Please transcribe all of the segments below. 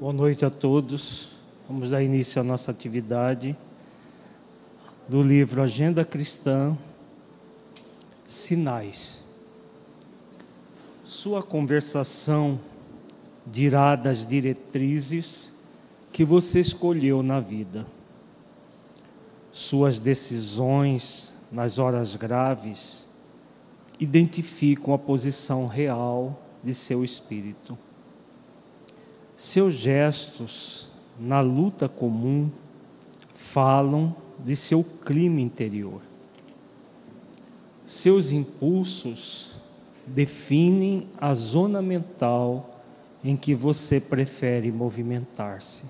Boa noite a todos. Vamos dar início à nossa atividade do livro Agenda Cristã Sinais. Sua conversação dirá das diretrizes que você escolheu na vida. Suas decisões nas horas graves identificam a posição real de seu espírito. Seus gestos na luta comum falam de seu clima interior. Seus impulsos definem a zona mental em que você prefere movimentar-se.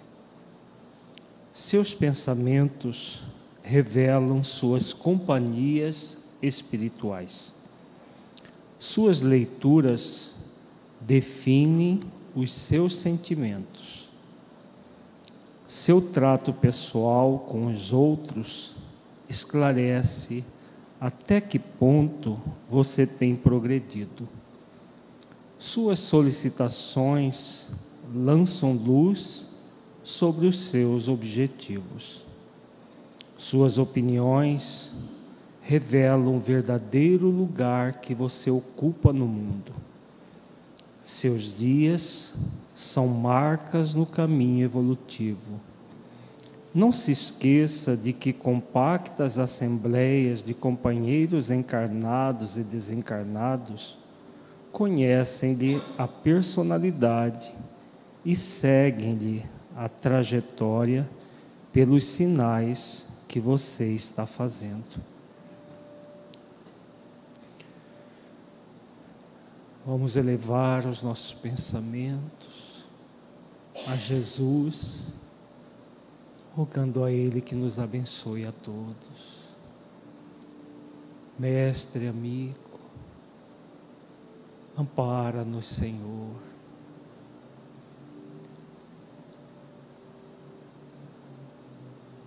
Seus pensamentos revelam suas companhias espirituais. Suas leituras definem os seus sentimentos. Seu trato pessoal com os outros esclarece até que ponto você tem progredido. Suas solicitações lançam luz sobre os seus objetivos. Suas opiniões revelam o verdadeiro lugar que você ocupa no mundo. Seus dias são marcas no caminho evolutivo. Não se esqueça de que compactas assembleias de companheiros encarnados e desencarnados conhecem-lhe a personalidade e seguem-lhe a trajetória pelos sinais que você está fazendo. Vamos elevar os nossos pensamentos a Jesus, rogando a Ele que nos abençoe a todos. Mestre, amigo, ampara-nos, Senhor.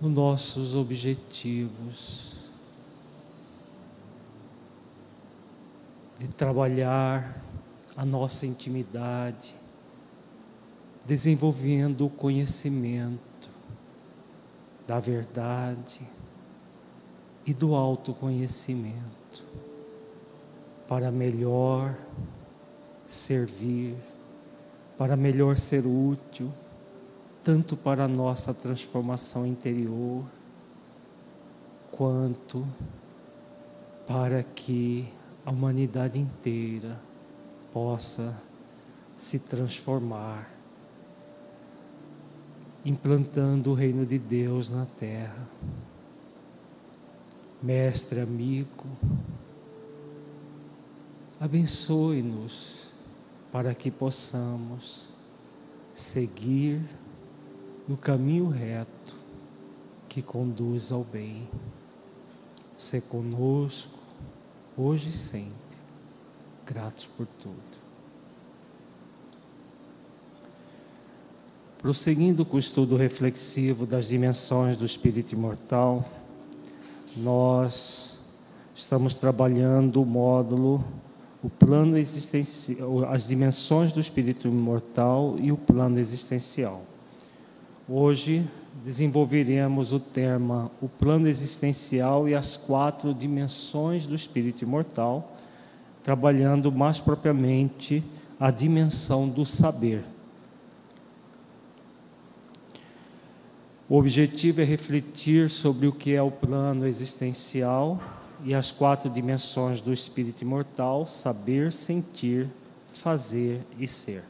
Nos nossos objetivos de trabalhar a nossa intimidade, desenvolvendo o conhecimento da verdade e do autoconhecimento para melhor servir, para melhor ser útil, tanto para a nossa transformação interior, quanto para que a humanidade inteira possa se transformar, implantando o reino de Deus na terra. Mestre, amigo, abençoe-nos para que possamos seguir no caminho reto que conduz ao bem. Se conosco, hoje e sempre gratos por tudo. Prosseguindo com o estudo reflexivo das dimensões do espírito imortal, nós estamos trabalhando o módulo, o plano existencial, as dimensões do espírito imortal e o plano existencial. Hoje desenvolveremos o tema o plano existencial e as quatro dimensões do espírito imortal trabalhando mais propriamente a dimensão do saber. O objetivo é refletir sobre o que é o plano existencial e as quatro dimensões do espírito imortal: saber, sentir, fazer e ser.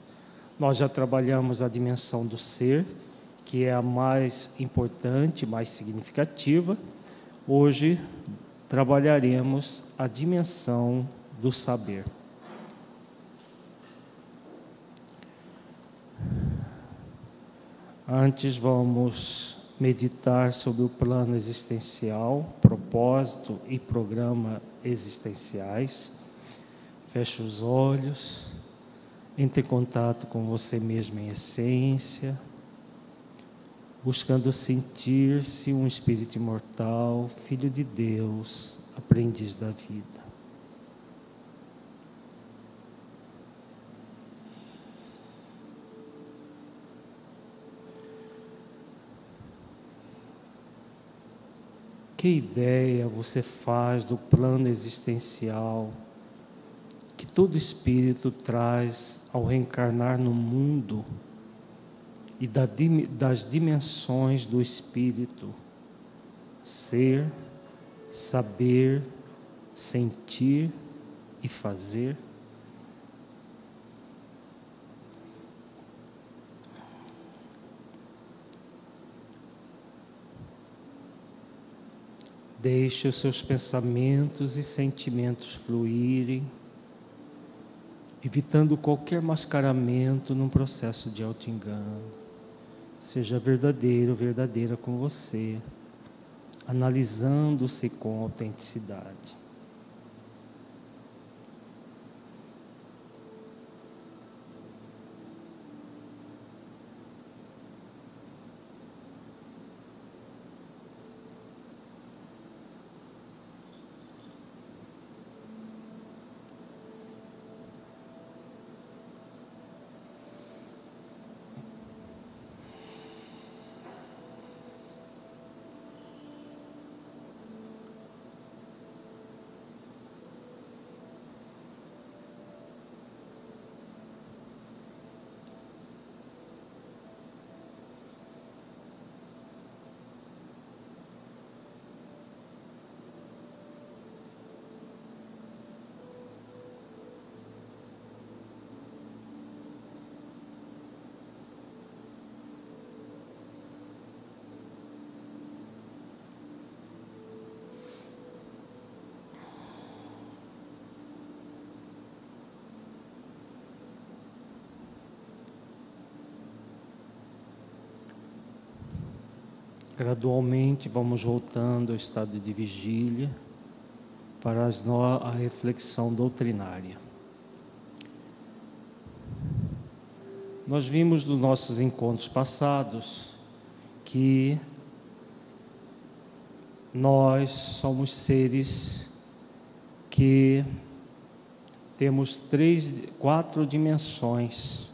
Nós já trabalhamos a dimensão do ser, que é a mais importante, mais significativa. Hoje trabalharemos a dimensão do saber. Antes vamos meditar sobre o plano existencial, propósito e programa existenciais. Feche os olhos, entre em contato com você mesmo em essência, buscando sentir-se um espírito imortal, filho de Deus, aprendiz da vida. Que ideia você faz do plano existencial que todo espírito traz ao reencarnar no mundo e das dimensões do espírito? Ser, saber, sentir e fazer? Deixe os seus pensamentos e sentimentos fluírem, evitando qualquer mascaramento num processo de auto-engano. Seja verdadeiro, verdadeira com você, analisando-se com autenticidade. Gradualmente vamos voltando ao estado de vigília para a reflexão doutrinária. Nós vimos dos nossos encontros passados que nós somos seres que temos três, quatro dimensões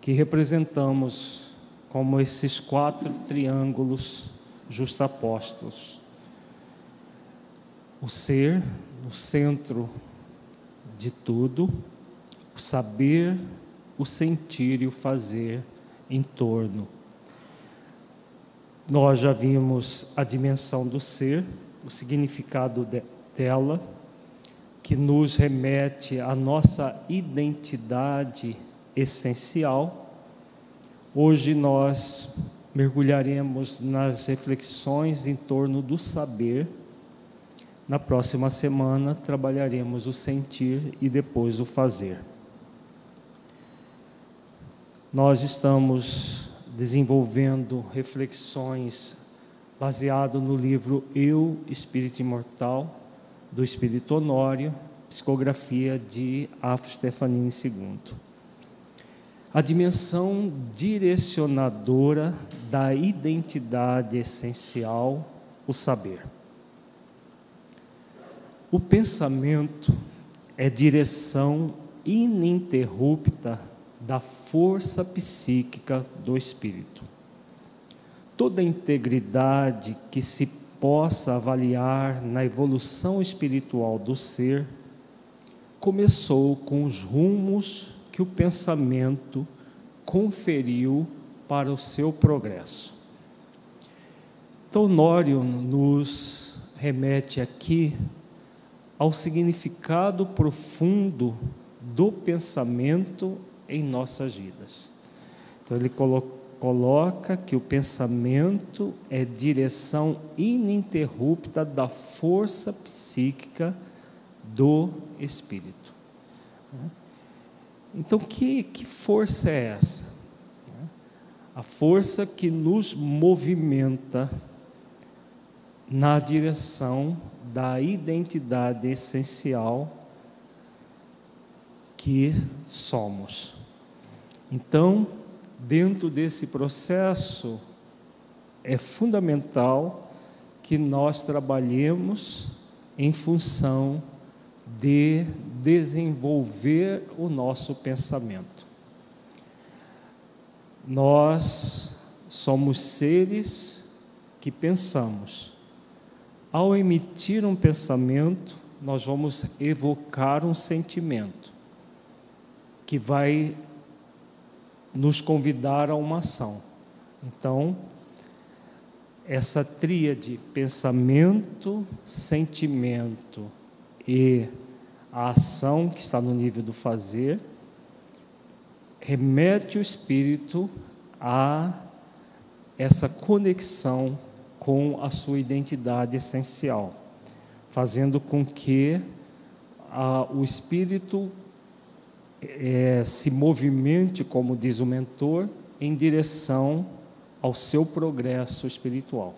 que representamos como esses quatro triângulos justapostos. O ser no centro de tudo, o saber, o sentir e o fazer em torno. Nós já vimos a dimensão do ser, o significado de, dela, que nos remete à nossa identidade essencial Hoje nós mergulharemos nas reflexões em torno do saber. Na próxima semana trabalharemos o sentir e depois o fazer. Nós estamos desenvolvendo reflexões baseado no livro Eu, Espírito Imortal, do Espírito Honório, psicografia de Afro Stefanini II a dimensão direcionadora da identidade essencial, o saber. O pensamento é direção ininterrupta da força psíquica do espírito. Toda integridade que se possa avaliar na evolução espiritual do ser começou com os rumos que o pensamento conferiu para o seu progresso. Então, Nório nos remete aqui ao significado profundo do pensamento em nossas vidas. Então, ele coloca que o pensamento é direção ininterrupta da força psíquica do espírito. Então, que, que força é essa? A força que nos movimenta na direção da identidade essencial que somos. Então, dentro desse processo, é fundamental que nós trabalhemos em função de desenvolver o nosso pensamento. Nós somos seres que pensamos, Ao emitir um pensamento, nós vamos evocar um sentimento que vai nos convidar a uma ação. Então, essa tríade pensamento, sentimento e a ação que está no nível do fazer remete o espírito a essa conexão com a sua identidade essencial, fazendo com que a, o espírito é, se movimente, como diz o mentor, em direção ao seu progresso espiritual.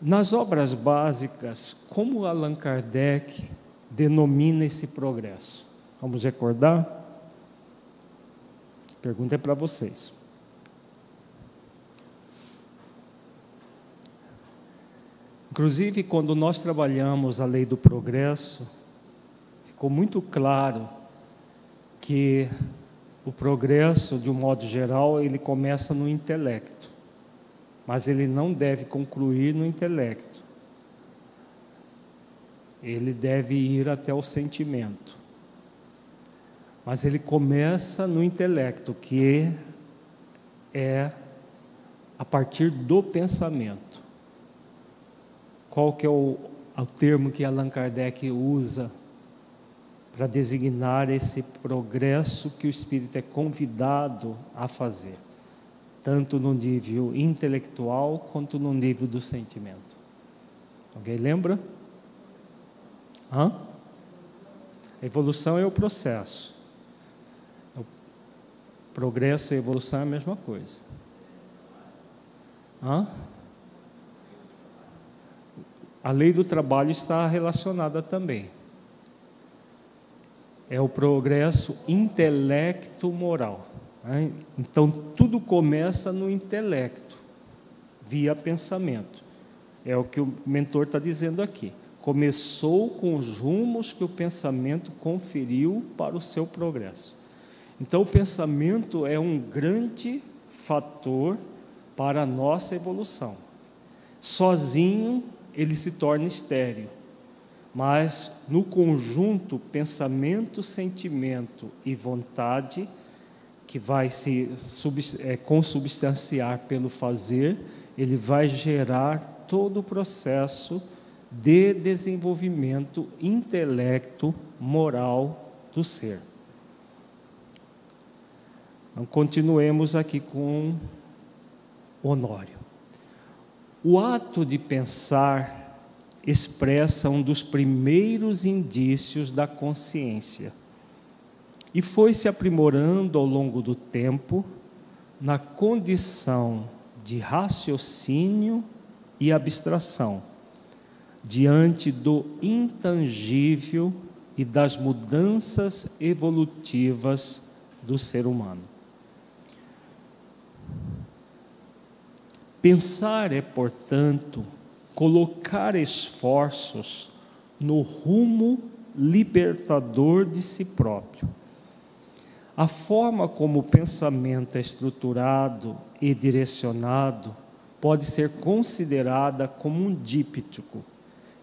Nas obras básicas, como Allan Kardec denomina esse progresso? Vamos recordar? Pergunta é para vocês. Inclusive, quando nós trabalhamos a lei do progresso, ficou muito claro que o progresso, de um modo geral, ele começa no intelecto, mas ele não deve concluir no intelecto. Ele deve ir até o sentimento. Mas ele começa no intelecto, que é a partir do pensamento. Qual que é o, o termo que Allan Kardec usa para designar esse progresso que o espírito é convidado a fazer, tanto no nível intelectual quanto no nível do sentimento. Alguém lembra? Hã? A evolução é o processo. O progresso e evolução é a mesma coisa. Hã? A lei do trabalho está relacionada também. É o progresso intelecto-moral. Então, tudo começa no intelecto, via pensamento. É o que o mentor está dizendo aqui. Começou com os rumos que o pensamento conferiu para o seu progresso. Então, o pensamento é um grande fator para a nossa evolução. Sozinho, ele se torna estéreo. Mas no conjunto, pensamento, sentimento e vontade, que vai se é, consubstanciar pelo fazer, ele vai gerar todo o processo de desenvolvimento intelecto moral do ser. Então, continuemos aqui com Honório. O ato de pensar expressa um dos primeiros indícios da consciência e foi se aprimorando ao longo do tempo na condição de raciocínio e abstração, diante do intangível e das mudanças evolutivas do ser humano. Pensar é, portanto, colocar esforços no rumo libertador de si próprio. A forma como o pensamento é estruturado e direcionado pode ser considerada como um díptico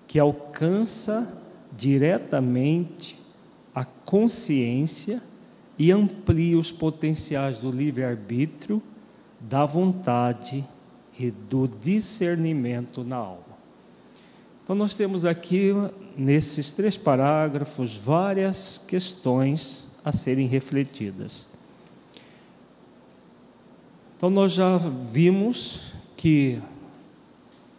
que alcança diretamente a consciência e amplia os potenciais do livre-arbítrio, da vontade e do discernimento na alma. Então, nós temos aqui, nesses três parágrafos, várias questões a serem refletidas. Então, nós já vimos que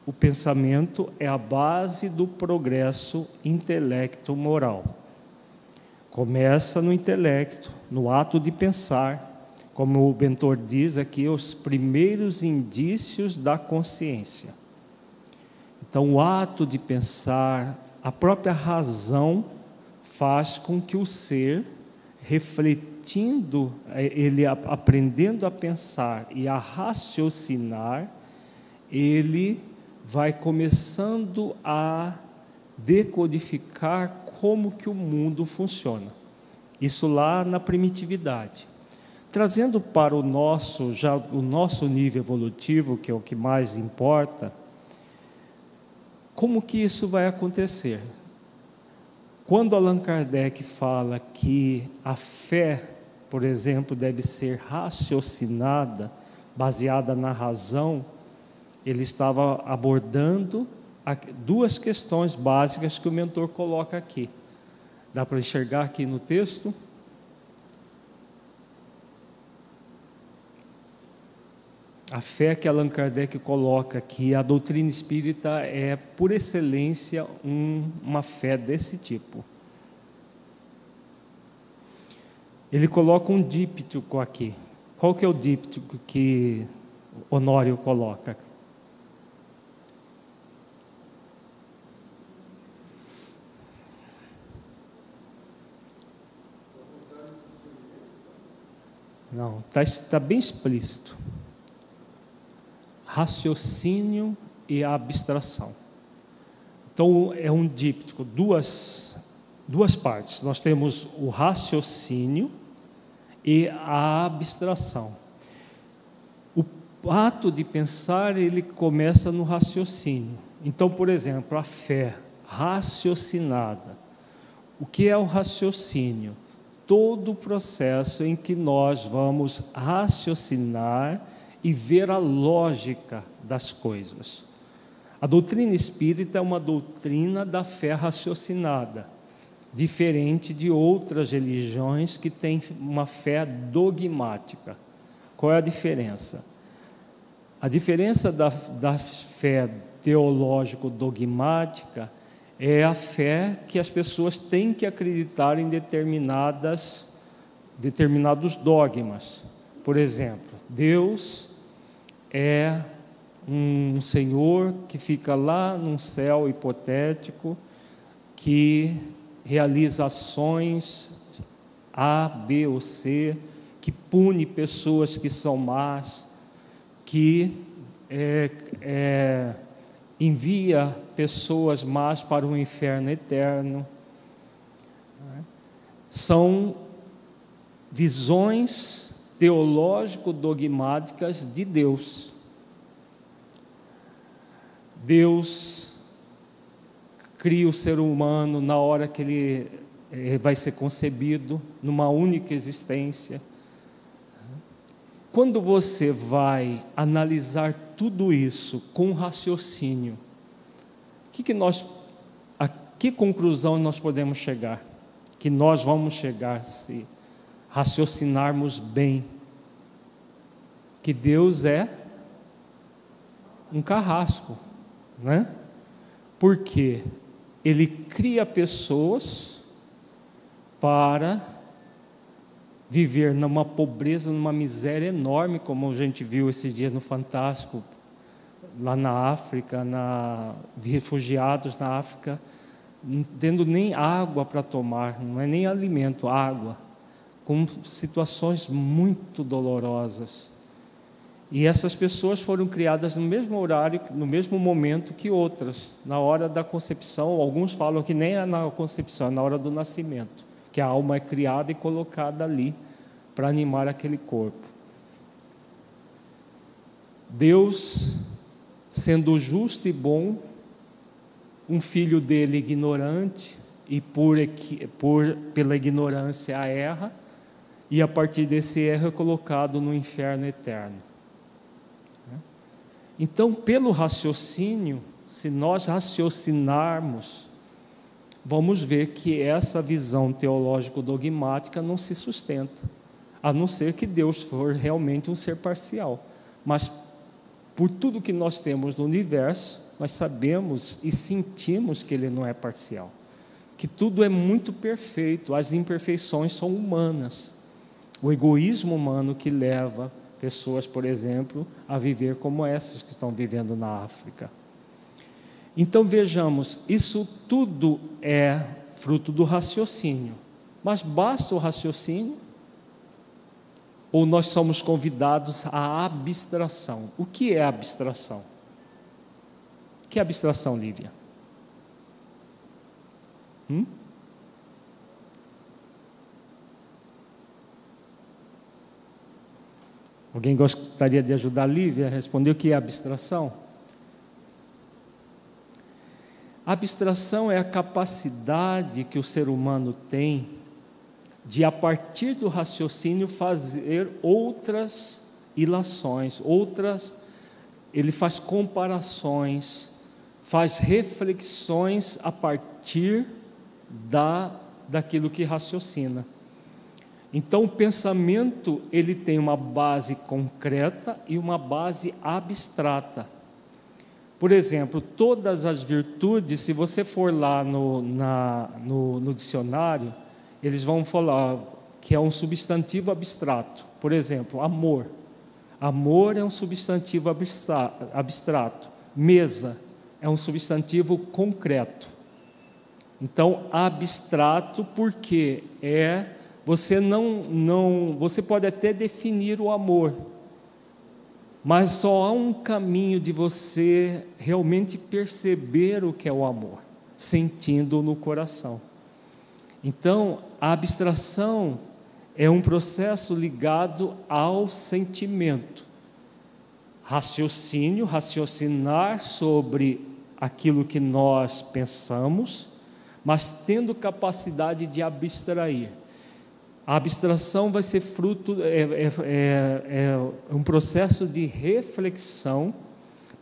o pensamento é a base do progresso intelecto-moral. Começa no intelecto, no ato de pensar, como o Bentor diz aqui, os primeiros indícios da consciência. Então, o ato de pensar, a própria razão faz com que o ser, refletindo, eh, ele aprendendo a pensar e a raciocinar, ele vai começando a decodificar como que o mundo funciona. Isso lá na primitividade. Trazendo para o nosso, já o nosso nível evolutivo, que é o que mais importa, Como que isso vai acontecer? Quando Allan Kardec fala que a fé, por exemplo, deve ser raciocinada, baseada na razão, ele estava abordando duas questões básicas que o mentor coloca aqui. Dá para enxergar aqui no texto? A fé que Allan Kardec coloca aqui, a doutrina espírita é, por excelência, um, uma fé desse tipo. Ele coloca um díptico aqui. Qual que é o díptico que Honório coloca? Não, está tá bem explícito. Raciocínio e abstração. Então, é um díptico, duas, duas partes. Nós temos o raciocínio e a abstração. O ato de pensar, ele começa no raciocínio. Então, por exemplo, a fé raciocinada. O que é o raciocínio? todo o processo em que nós vamos raciocinar e ver a lógica das coisas. A doutrina espírita é uma doutrina da fé raciocinada, diferente de outras religiões que têm uma fé dogmática. Qual é a diferença? A diferença da, da fé teológico-dogmática é a fé que as pessoas têm que acreditar em determinadas, determinados dogmas. Por exemplo, Deus é um Senhor que fica lá num céu hipotético, que realiza ações A, B ou C, que pune pessoas que são más, que é, é, envia pessoas más para o inferno eterno. São visões teológico-dogmáticas de Deus. Deus cria o ser humano na hora que ele eh, vai ser concebido, numa única existência. Quando você vai analisar tudo isso com raciocínio, que, que nós, a que conclusão nós podemos chegar? Que nós vamos chegar se raciocinarmos bem que Deus é um carrasco, né? Porque ele cria pessoas para viver numa pobreza, numa miséria enorme, como a gente viu esses dias no Fantástico, lá na África, na, refugiados na África, não tendo nem água para tomar, não é nem alimento, água, com situações muito dolorosas. E essas pessoas foram criadas no mesmo horário, no mesmo momento que outras, na hora da concepção. Alguns falam que nem é na concepção, é na hora do nascimento, que a alma é criada e colocada ali para animar aquele corpo. Deus sendo justo e bom, um filho dele ignorante e por, por pela ignorância erra, e a partir desse erro é colocado no inferno eterno. Então, pelo raciocínio, se nós raciocinarmos, vamos ver que essa visão teológico-dogmática não se sustenta, a não ser que Deus for realmente um ser parcial. Mas por tudo que nós temos no universo, nós sabemos e sentimos que ele não é parcial, que tudo é muito perfeito, as imperfeições são humanas. O egoísmo humano que leva pessoas, por exemplo, a viver como essas que estão vivendo na África. Então vejamos, isso tudo é fruto do raciocínio. Mas basta o raciocínio? ou nós somos convidados à abstração. O que é abstração? Que abstração, Lívia? Hum? Alguém gostaria de ajudar a Lívia o que é abstração? A abstração é a capacidade que o ser humano tem de, a partir do raciocínio, fazer outras ilações, outras. Ele faz comparações, faz reflexões a partir da, daquilo que raciocina. Então, o pensamento ele tem uma base concreta e uma base abstrata. Por exemplo, todas as virtudes, se você for lá no, na, no, no dicionário, eles vão falar que é um substantivo abstrato. Por exemplo, amor. Amor é um substantivo abstrato. Mesa é um substantivo concreto. Então, abstrato porque é você não não você pode até definir o amor, mas só há um caminho de você realmente perceber o que é o amor, sentindo no coração. Então, a abstração é um processo ligado ao sentimento. Raciocínio, raciocinar sobre aquilo que nós pensamos, mas tendo capacidade de abstrair. A abstração vai ser fruto, é, é, é, é um processo de reflexão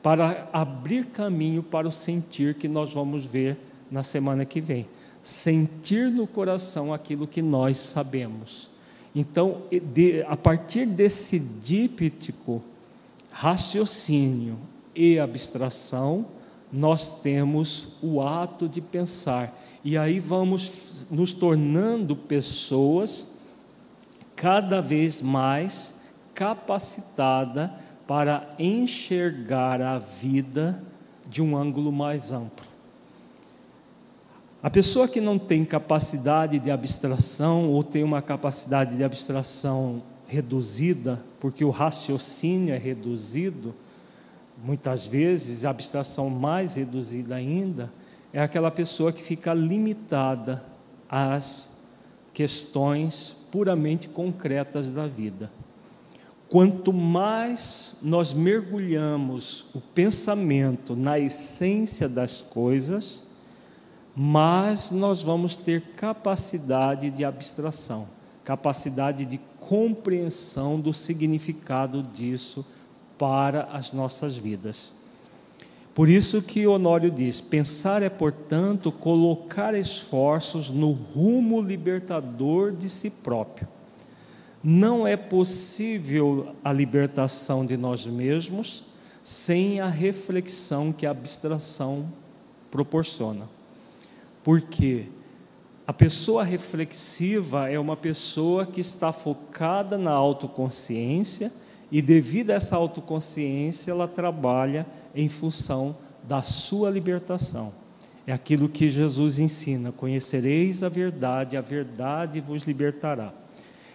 para abrir caminho para o sentir que nós vamos ver na semana que vem. Sentir no coração aquilo que nós sabemos. Então, de, a partir desse díptico, raciocínio e abstração, nós temos o ato de pensar. E aí vamos nos tornando pessoas cada vez mais capacitada para enxergar a vida de um ângulo mais amplo. A pessoa que não tem capacidade de abstração ou tem uma capacidade de abstração reduzida, porque o raciocínio é reduzido, muitas vezes a abstração mais reduzida ainda, é aquela pessoa que fica limitada às questões puramente concretas da vida. Quanto mais nós mergulhamos o pensamento na essência das coisas, mais nós vamos ter capacidade de abstração, capacidade de compreensão do significado disso para as nossas vidas. Por isso que Honório diz: pensar é, portanto, colocar esforços no rumo libertador de si próprio. Não é possível a libertação de nós mesmos sem a reflexão que a abstração proporciona. Porque a pessoa reflexiva é uma pessoa que está focada na autoconsciência e, devido a essa autoconsciência, ela trabalha em função da sua libertação. É aquilo que Jesus ensina: conhecereis a verdade, a verdade vos libertará.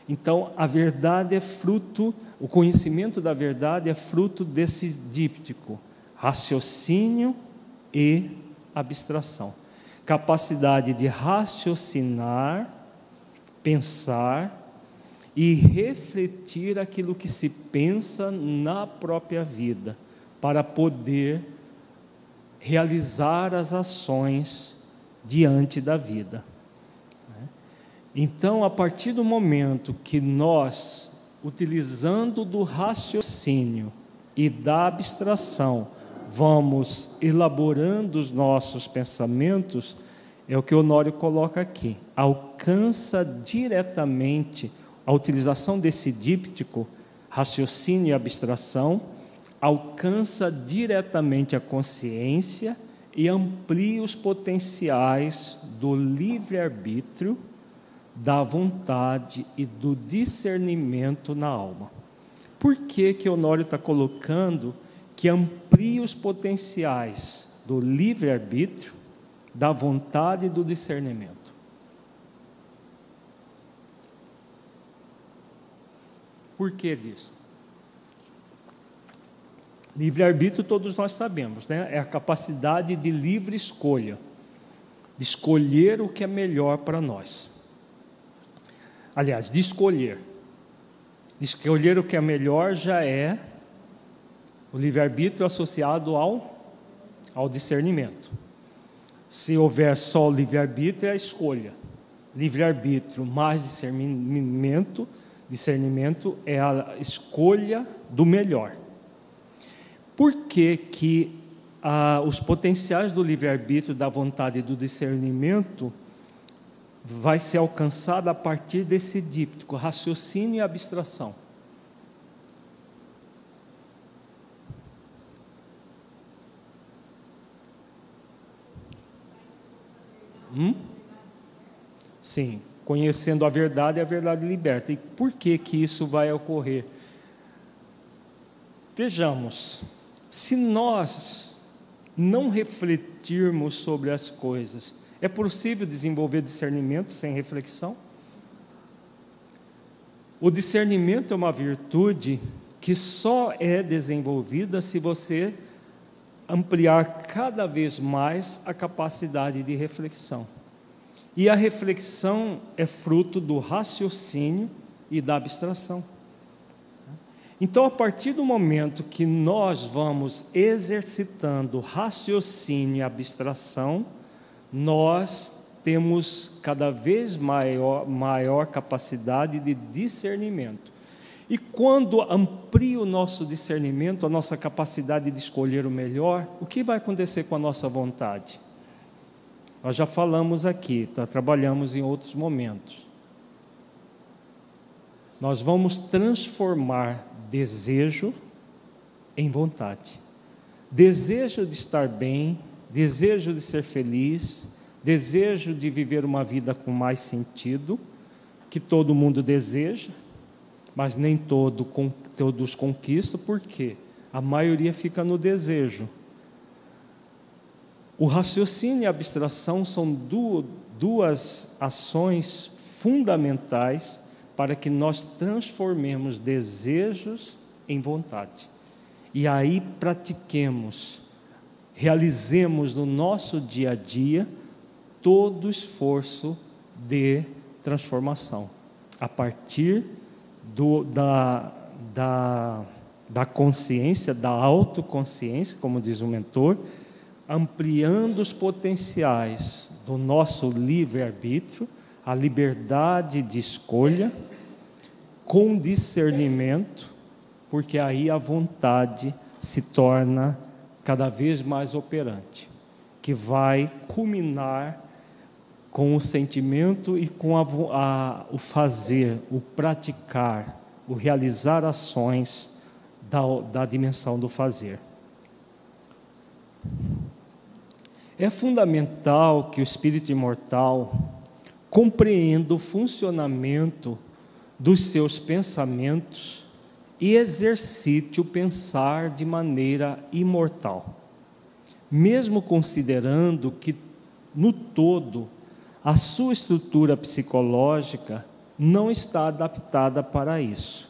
Então, a verdade é fruto, o conhecimento da verdade é fruto desse díptico, raciocínio e abstração. Capacidade de raciocinar, pensar e refletir aquilo que se pensa na própria vida para poder realizar as ações diante da vida. Então, a partir do momento que nós, utilizando do raciocínio e da abstração, vamos elaborando os nossos pensamentos, é o que Honório coloca aqui, alcança diretamente a utilização desse díptico, raciocínio e abstração, alcança diretamente a consciência e amplia os potenciais do livre-arbítrio, da vontade e do discernimento na alma. Por que, que Honório está colocando que amplia os potenciais do livre-arbítrio, da vontade e do discernimento? Por que disso? Livre-arbítrio todos nós sabemos, né? É a capacidade de livre escolha, de escolher o que é melhor para nós. Aliás, de escolher. De escolher o que é melhor já é o livre-arbítrio associado ao, ao discernimento. Se houver só o livre-arbítrio, é a escolha. Livre-arbítrio mais discernimento, discernimento é a escolha do melhor. Por que, que ah, os potenciais do livre-arbítrio, da vontade e do discernimento vai ser alcançado a partir desse díptico, raciocínio e abstração? Hum? Sim, conhecendo a verdade, a verdade liberta. E por que que isso vai ocorrer? Vejamos, se nós não refletirmos sobre as coisas, é possível desenvolver discernimento sem reflexão? O discernimento é uma virtude que só é desenvolvida se você ampliar cada vez mais a capacidade de reflexão. E a reflexão é fruto do raciocínio e da abstração. Então, a partir do momento que nós vamos exercitando raciocínio e abstração, nós temos cada vez maior, maior capacidade de discernimento. E quando amplia o nosso discernimento, a nossa capacidade de escolher o melhor, o que vai acontecer com a nossa vontade? Nós já falamos aqui, tá, trabalhamos em outros momentos. Nós vamos transformar desejo em vontade. Desejo de estar bem, desejo de ser feliz, desejo de viver uma vida com mais sentido, que todo mundo deseja, mas nem todo, todos conquistam, porque a maioria fica no desejo. O raciocínio e a abstração são duas ações fundamentais para que nós transformemos desejos em vontade. E aí pratiquemos, realizemos no nosso dia a dia todo o esforço de transformação, a partir do, da, da, da consciência, da autoconsciência, como diz o mentor, ampliando os potenciais do nosso livre-arbítrio, a liberdade de escolha, com discernimento, porque aí a vontade se torna cada vez mais operante, que vai culminar com o sentimento e com a, a, o fazer, o praticar, o realizar ações da, da dimensão do fazer. É fundamental que o espírito imortal compreenda o funcionamento dos seus pensamentos e exercite o pensar de maneira imortal, mesmo considerando que, no todo, a sua estrutura psicológica não está adaptada para isso.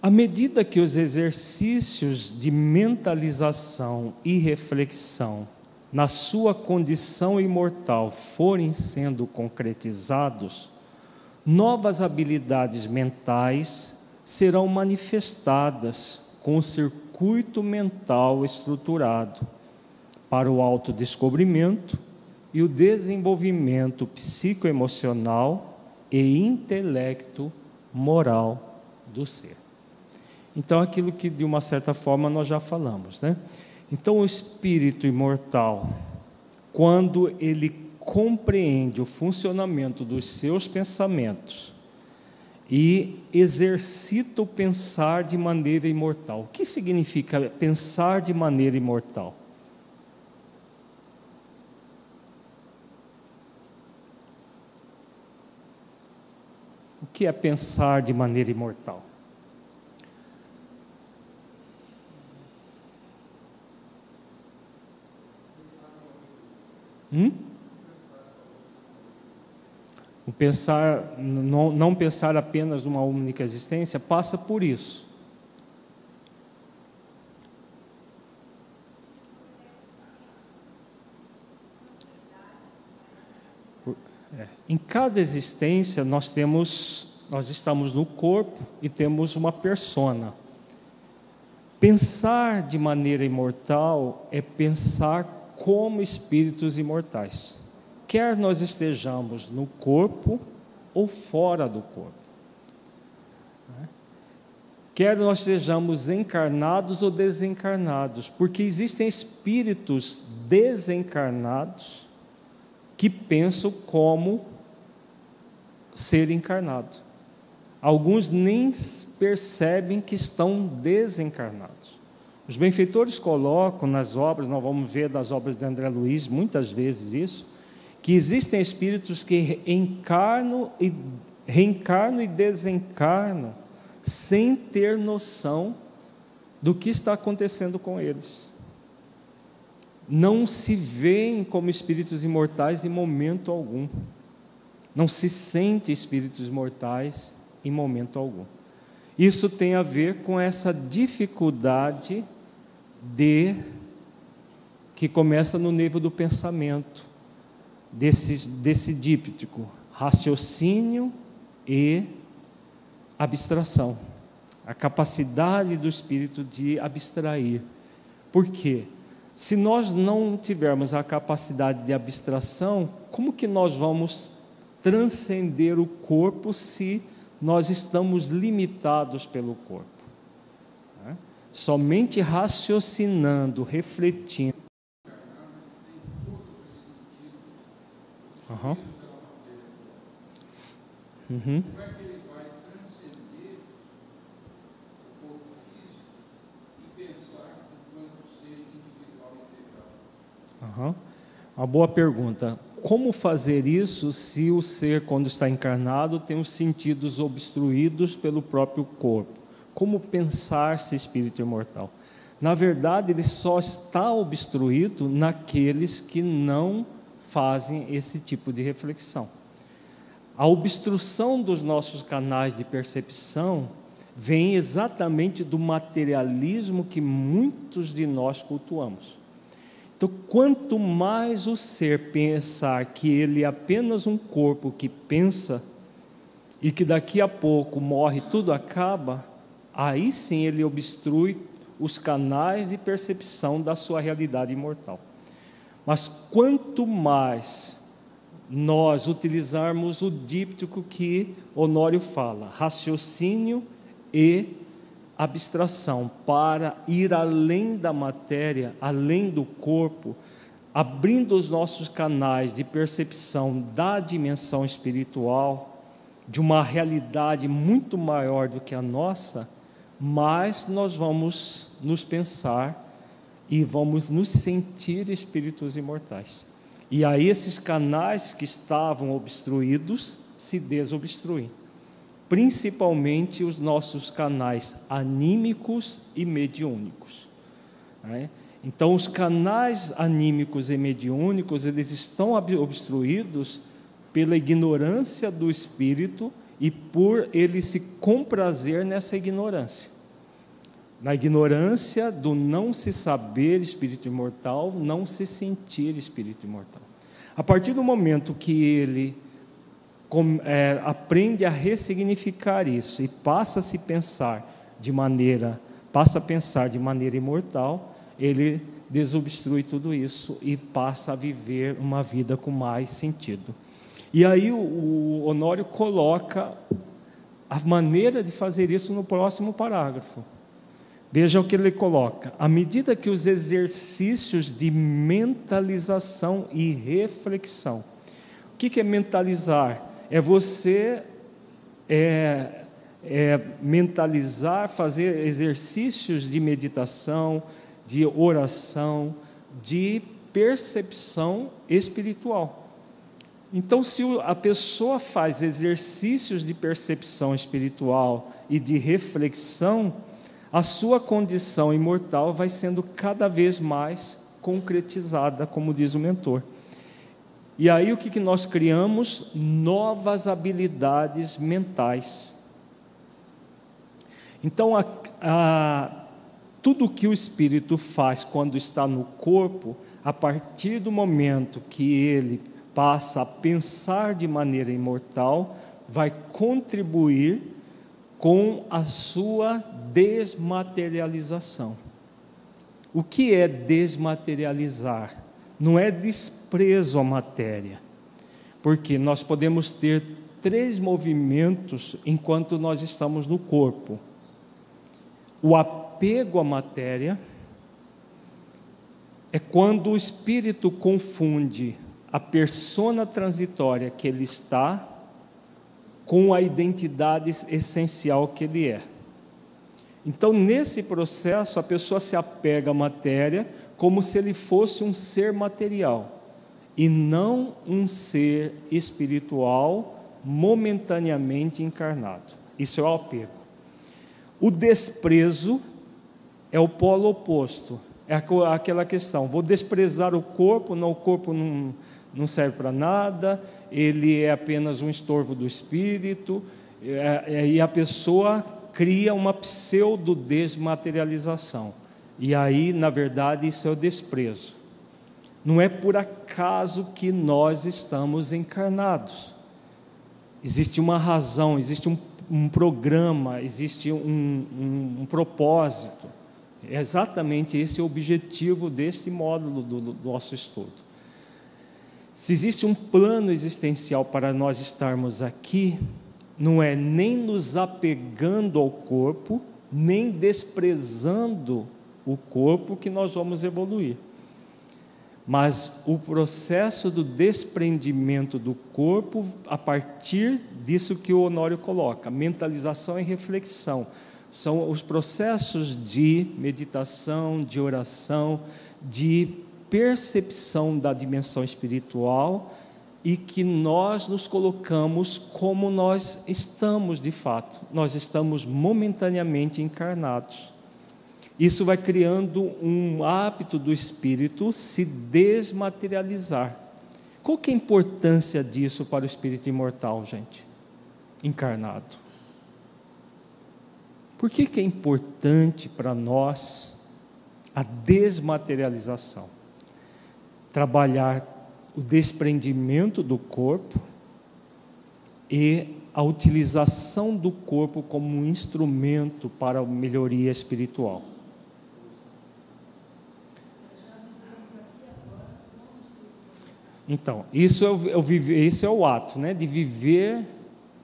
À medida que os exercícios de mentalização e reflexão na sua condição imortal forem sendo concretizados, novas habilidades mentais serão manifestadas com o circuito mental estruturado para o autodescobrimento e o desenvolvimento psicoemocional e intelecto moral do ser. Então, aquilo que de uma certa forma nós já falamos, né? Então, o espírito imortal, quando ele compreende o funcionamento dos seus pensamentos e exercita o pensar de maneira imortal. O que significa pensar de maneira imortal? que é pensar de maneira imortal? Hum? O pensar, não, pensar apenas numa única existência passa por isso. É, em cada existência nós temos nós estamos no corpo e temos uma persona. Pensar de maneira imortal é pensar como espíritos imortais, quer nós estejamos no corpo ou fora do corpo. Quer nós sejamos encarnados ou desencarnados, porque existem espíritos desencarnados que pensam como ser encarnado. Alguns nem percebem que estão desencarnados. Os benfeitores colocam nas obras, nós vamos ver das obras de André Luiz muitas vezes isso, que existem espíritos que encarnam e reencarnam e desencarnam sem ter noção do que está acontecendo com eles. Não se veem como espíritos imortais em momento algum. Não se sente espíritos mortais em momento algum. Isso tem a ver com essa dificuldade de que começa no nível do pensamento, desse, desse díptico, raciocínio e abstração. A capacidade do espírito de abstrair. Por quê? Se nós não tivermos a capacidade de abstração, como que nós vamos transcender o corpo se nós estamos limitados pelo corpo. Somente raciocinando, refletindo. Uhum. Uhum. Uhum. Uma boa pergunta como fazer isso se o ser, quando está encarnado, tem os sentidos obstruídos pelo próprio corpo? Como pensar-se espírito imortal? Na verdade, ele só está obstruído naqueles que não fazem esse tipo de reflexão. A obstrução dos nossos canais de percepção vem exatamente do materialismo que muitos de nós cultuamos. Então, quanto mais o ser pensar que ele é apenas um corpo que pensa e que daqui a pouco morre, tudo acaba, aí sim ele obstrui os canais de percepção da sua realidade imortal. Mas quanto mais nós utilizarmos o díptico que Honório fala, raciocínio e abstração, para ir além da matéria, além do corpo, abrindo os nossos canais de percepção da dimensão espiritual, de uma realidade muito maior do que a nossa, mais nós vamos nos pensar e vamos nos sentir espíritos imortais. E aí esses canais que estavam obstruídos se desobstruem principalmente os nossos canais anímicos e mediúnicos. Né? Então, os canais anímicos e mediúnicos eles estão obstruídos pela ignorância do espírito e por ele se comprazer nessa ignorância. Na ignorância do não se saber espírito imortal, não se sentir espírito imortal. A partir do momento que ele é, aprende a ressignificar isso e passa a se pensar de maneira, passa a pensar de maneira imortal, ele desobstrui tudo isso e passa a viver uma vida com mais sentido. E aí o, Honório coloca a maneira de fazer isso no próximo parágrafo. Veja o que ele coloca. À medida que os exercícios de mentalização e reflexão. O que é mentalizar? é você é, é, mentalizar, fazer exercícios de meditação, de oração, de percepção espiritual. Então, se a pessoa faz exercícios de percepção espiritual e de reflexão, a sua condição imortal vai sendo cada vez mais concretizada, como diz o mentor. E aí o que, nós criamos? Novas habilidades mentais. Então, a, a, tudo que o espírito faz quando está no corpo, a partir do momento que ele passa a pensar de maneira imortal, vai contribuir com a sua desmaterialização. O que é desmaterializar? Não é desprezo à matéria, porque nós podemos ter três movimentos enquanto nós estamos no corpo: o apego à matéria é quando o espírito confunde a persona transitória que ele está com a identidade essencial que ele é. Então, nesse processo, a pessoa se apega à matéria como se ele fosse um ser material e não um ser espiritual momentaneamente encarnado. Isso é o apego. O desprezo é o polo oposto. É aquela questão: vou desprezar o corpo, não, o corpo não, não serve para nada, ele é apenas um estorvo do espírito, é, é, e a pessoa cria uma pseudo-desmaterialização. E aí, na verdade, isso é o desprezo. Não é por acaso que nós estamos encarnados. Existe uma razão, existe um, um programa, existe um, um, um, propósito. É exatamente esse o objetivo desse módulo do, do nosso estudo. Se existe um plano existencial para nós estarmos aqui, não é nem nos apegando ao corpo, nem desprezando o corpo que nós vamos evoluir. Mas o processo do desprendimento do corpo, a partir disso que o Honório coloca, mentalização e reflexão, são os processos de meditação, de oração, de percepção da dimensão espiritual e que nós nos colocamos como nós estamos de fato. Nós estamos momentaneamente encarnados. Isso vai criando um hábito do espírito se desmaterializar. Qual que é a importância disso para o espírito imortal, gente? Encarnado. Por que, que é importante para nós a desmaterialização? Trabalhar o desprendimento do corpo e a utilização do corpo como um instrumento para a melhoria espiritual. Então, isso é, o, viver, esse é o ato, né, de viver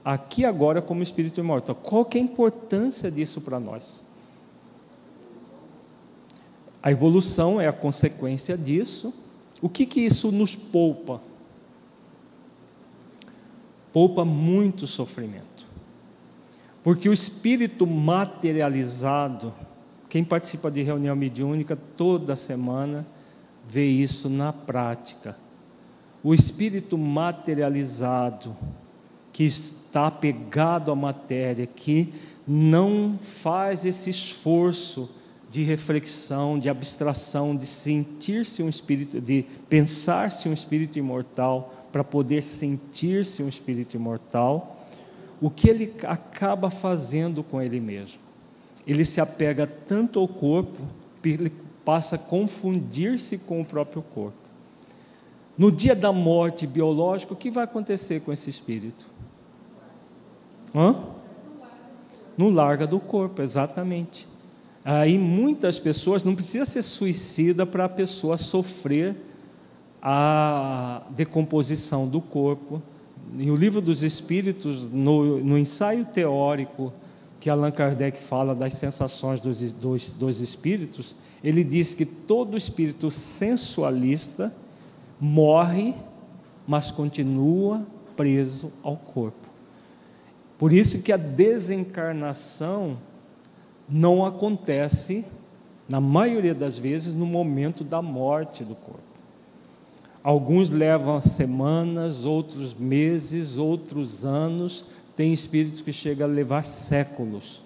aqui agora como espírito imortal. Qual que é a importância disso para nós? A evolução é a consequência disso. O que que isso nos poupa? Poupa muito sofrimento. Porque o espírito materializado, quem participa de reunião mediúnica toda semana, vê isso na prática o espírito materializado, que está apegado à matéria, que não faz esse esforço de reflexão, de abstração, de sentir-se um espírito, de pensar-se um espírito imortal, para poder sentir-se um espírito imortal, o que ele acaba fazendo com ele mesmo? Ele se apega tanto ao corpo, ele passa a confundir-se com o próprio corpo. No dia da morte biológica, o que vai acontecer com esse espírito? Hã? No larga do corpo, exatamente. Aí muitas pessoas, não precisa ser suicida para a pessoa sofrer a decomposição do corpo. E o livro dos Espíritos, no, no ensaio teórico que Allan Kardec fala das sensações dos, dos, dos espíritos, ele diz que todo espírito sensualista morre, mas continua preso ao corpo. Por isso que a desencarnação não acontece, na maioria das vezes, no momento da morte do corpo. Alguns levam semanas, outros meses, outros anos, tem espíritos que chegam a levar séculos.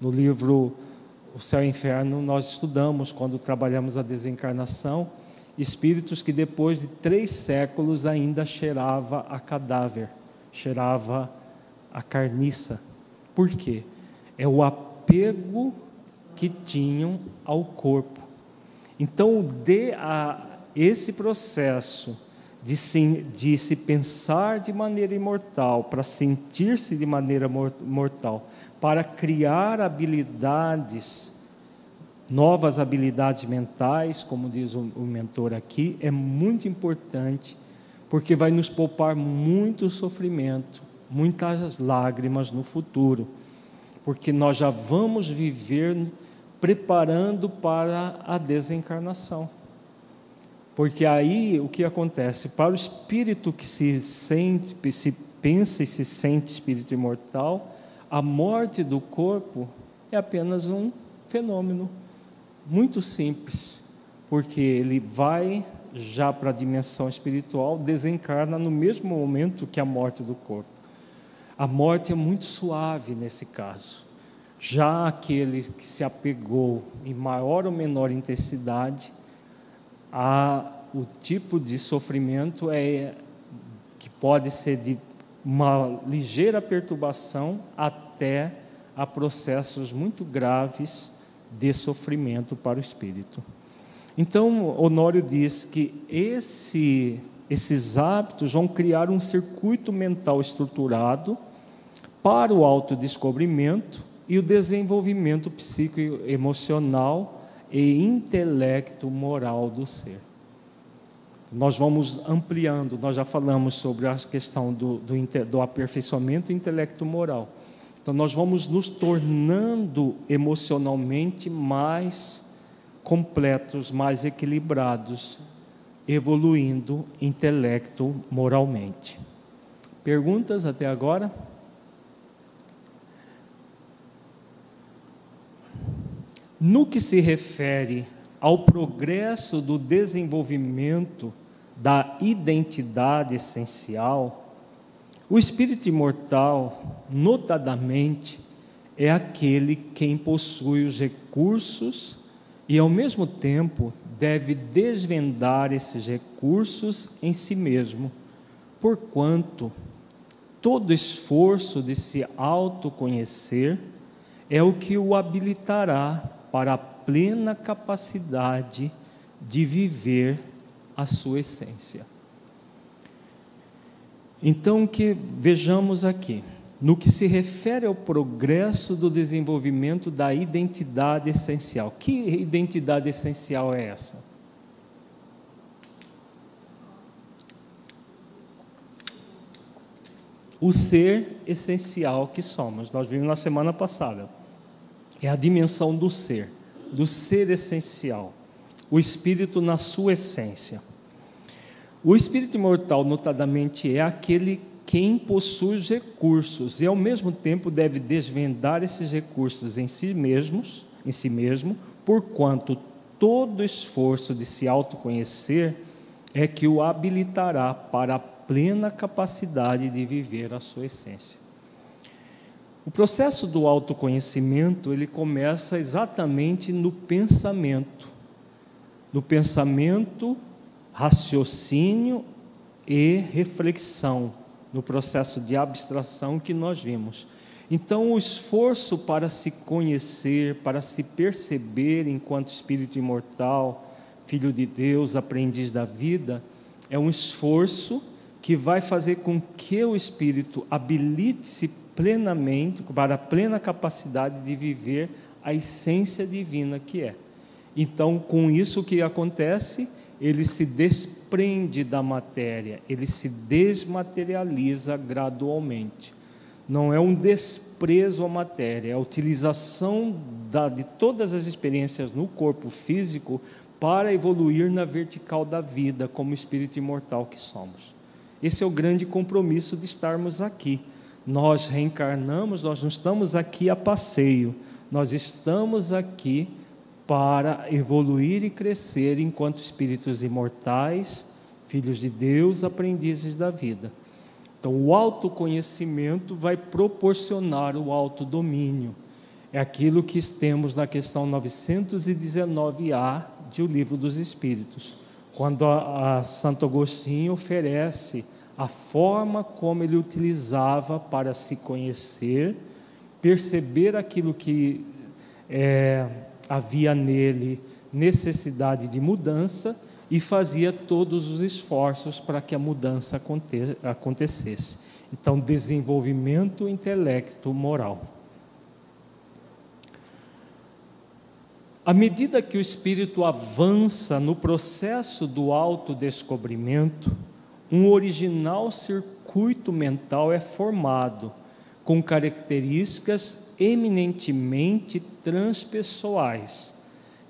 No livro O Céu e o Inferno, nós estudamos, quando trabalhamos a desencarnação, espíritos que depois de três séculos ainda cheirava a cadáver, cheirava a carniça. Por quê? É o apego que tinham ao corpo. Então, de a, esse processo de se, de se pensar de maneira imortal, para sentir-se de maneira mortal, para criar habilidades, novas habilidades mentais, como diz o, o mentor aqui, é muito importante, porque vai nos poupar muito sofrimento, muitas lágrimas no futuro, porque nós já vamos viver preparando para a desencarnação. Porque aí o que acontece? Para o espírito que se sente, se pensa e se sente espírito imortal, a morte do corpo é apenas um fenômeno muito simples, porque ele vai já para a dimensão espiritual, desencarna no mesmo momento que a morte do corpo. A morte é muito suave nesse caso. Já aquele que se apegou em maior ou menor intensidade, a, o tipo de sofrimento é que pode ser de uma ligeira perturbação até a processos muito graves de sofrimento para o espírito. Então, Honório diz que esse, esses hábitos vão criar um circuito mental estruturado para o autodescobrimento e o desenvolvimento psicoemocional e intelecto moral do ser. Nós vamos ampliando, nós já falamos sobre a questão do, do, do aperfeiçoamento intelecto moral. Então, nós vamos nos tornando emocionalmente mais completos, mais equilibrados, evoluindo intelecto moralmente. Perguntas até agora? No que se refere ao progresso do desenvolvimento da identidade essencial, o espírito imortal, notadamente, é aquele quem possui os recursos e, ao mesmo tempo, deve desvendar esses recursos em si mesmo, porquanto todo esforço de se autoconhecer é o que o habilitará para a plena capacidade de viver a sua essência. Então, que vejamos aqui, no que se refere ao progresso do desenvolvimento da identidade essencial. Que identidade essencial é essa? O ser essencial que somos. Nós vimos na semana passada é a dimensão do ser, do ser essencial, o espírito na sua essência. O espírito imortal, notadamente, é aquele quem possui os recursos e ao mesmo tempo deve desvendar esses recursos em si mesmos, em si mesmo, porquanto todo esforço de se autoconhecer é que o habilitará para a plena capacidade de viver a sua essência. O processo do autoconhecimento, ele começa exatamente no pensamento. No pensamento, raciocínio e reflexão, no processo de abstração que nós vimos. Então, o esforço para se conhecer, para se perceber enquanto espírito imortal, filho de Deus, aprendiz da vida, é um esforço que vai fazer com que o espírito habilite-se plenamente, para a plena capacidade de viver a essência divina que é. Então, com isso o que acontece? Ele se desprende da matéria, ele se desmaterializa gradualmente. Não é um desprezo à matéria, é a utilização da, de todas as experiências no corpo físico para evoluir na vertical da vida, como espírito imortal que somos. Esse é o grande compromisso de estarmos aqui nós reencarnamos, nós não estamos aqui a passeio, nós estamos aqui para evoluir e crescer enquanto espíritos imortais, filhos de Deus, aprendizes da vida. Então, o autoconhecimento vai proporcionar o autodomínio. É aquilo que temos na questão 919A de O Livro dos Espíritos, quando a, a Santo Agostinho oferece a forma como ele utilizava para se conhecer, perceber aquilo que é, havia nele necessidade de mudança e fazia todos os esforços para que a mudança acontecesse. Então, desenvolvimento intelecto moral. À medida que o espírito avança no processo do autodescobrimento, um original circuito mental é formado, com características eminentemente transpessoais,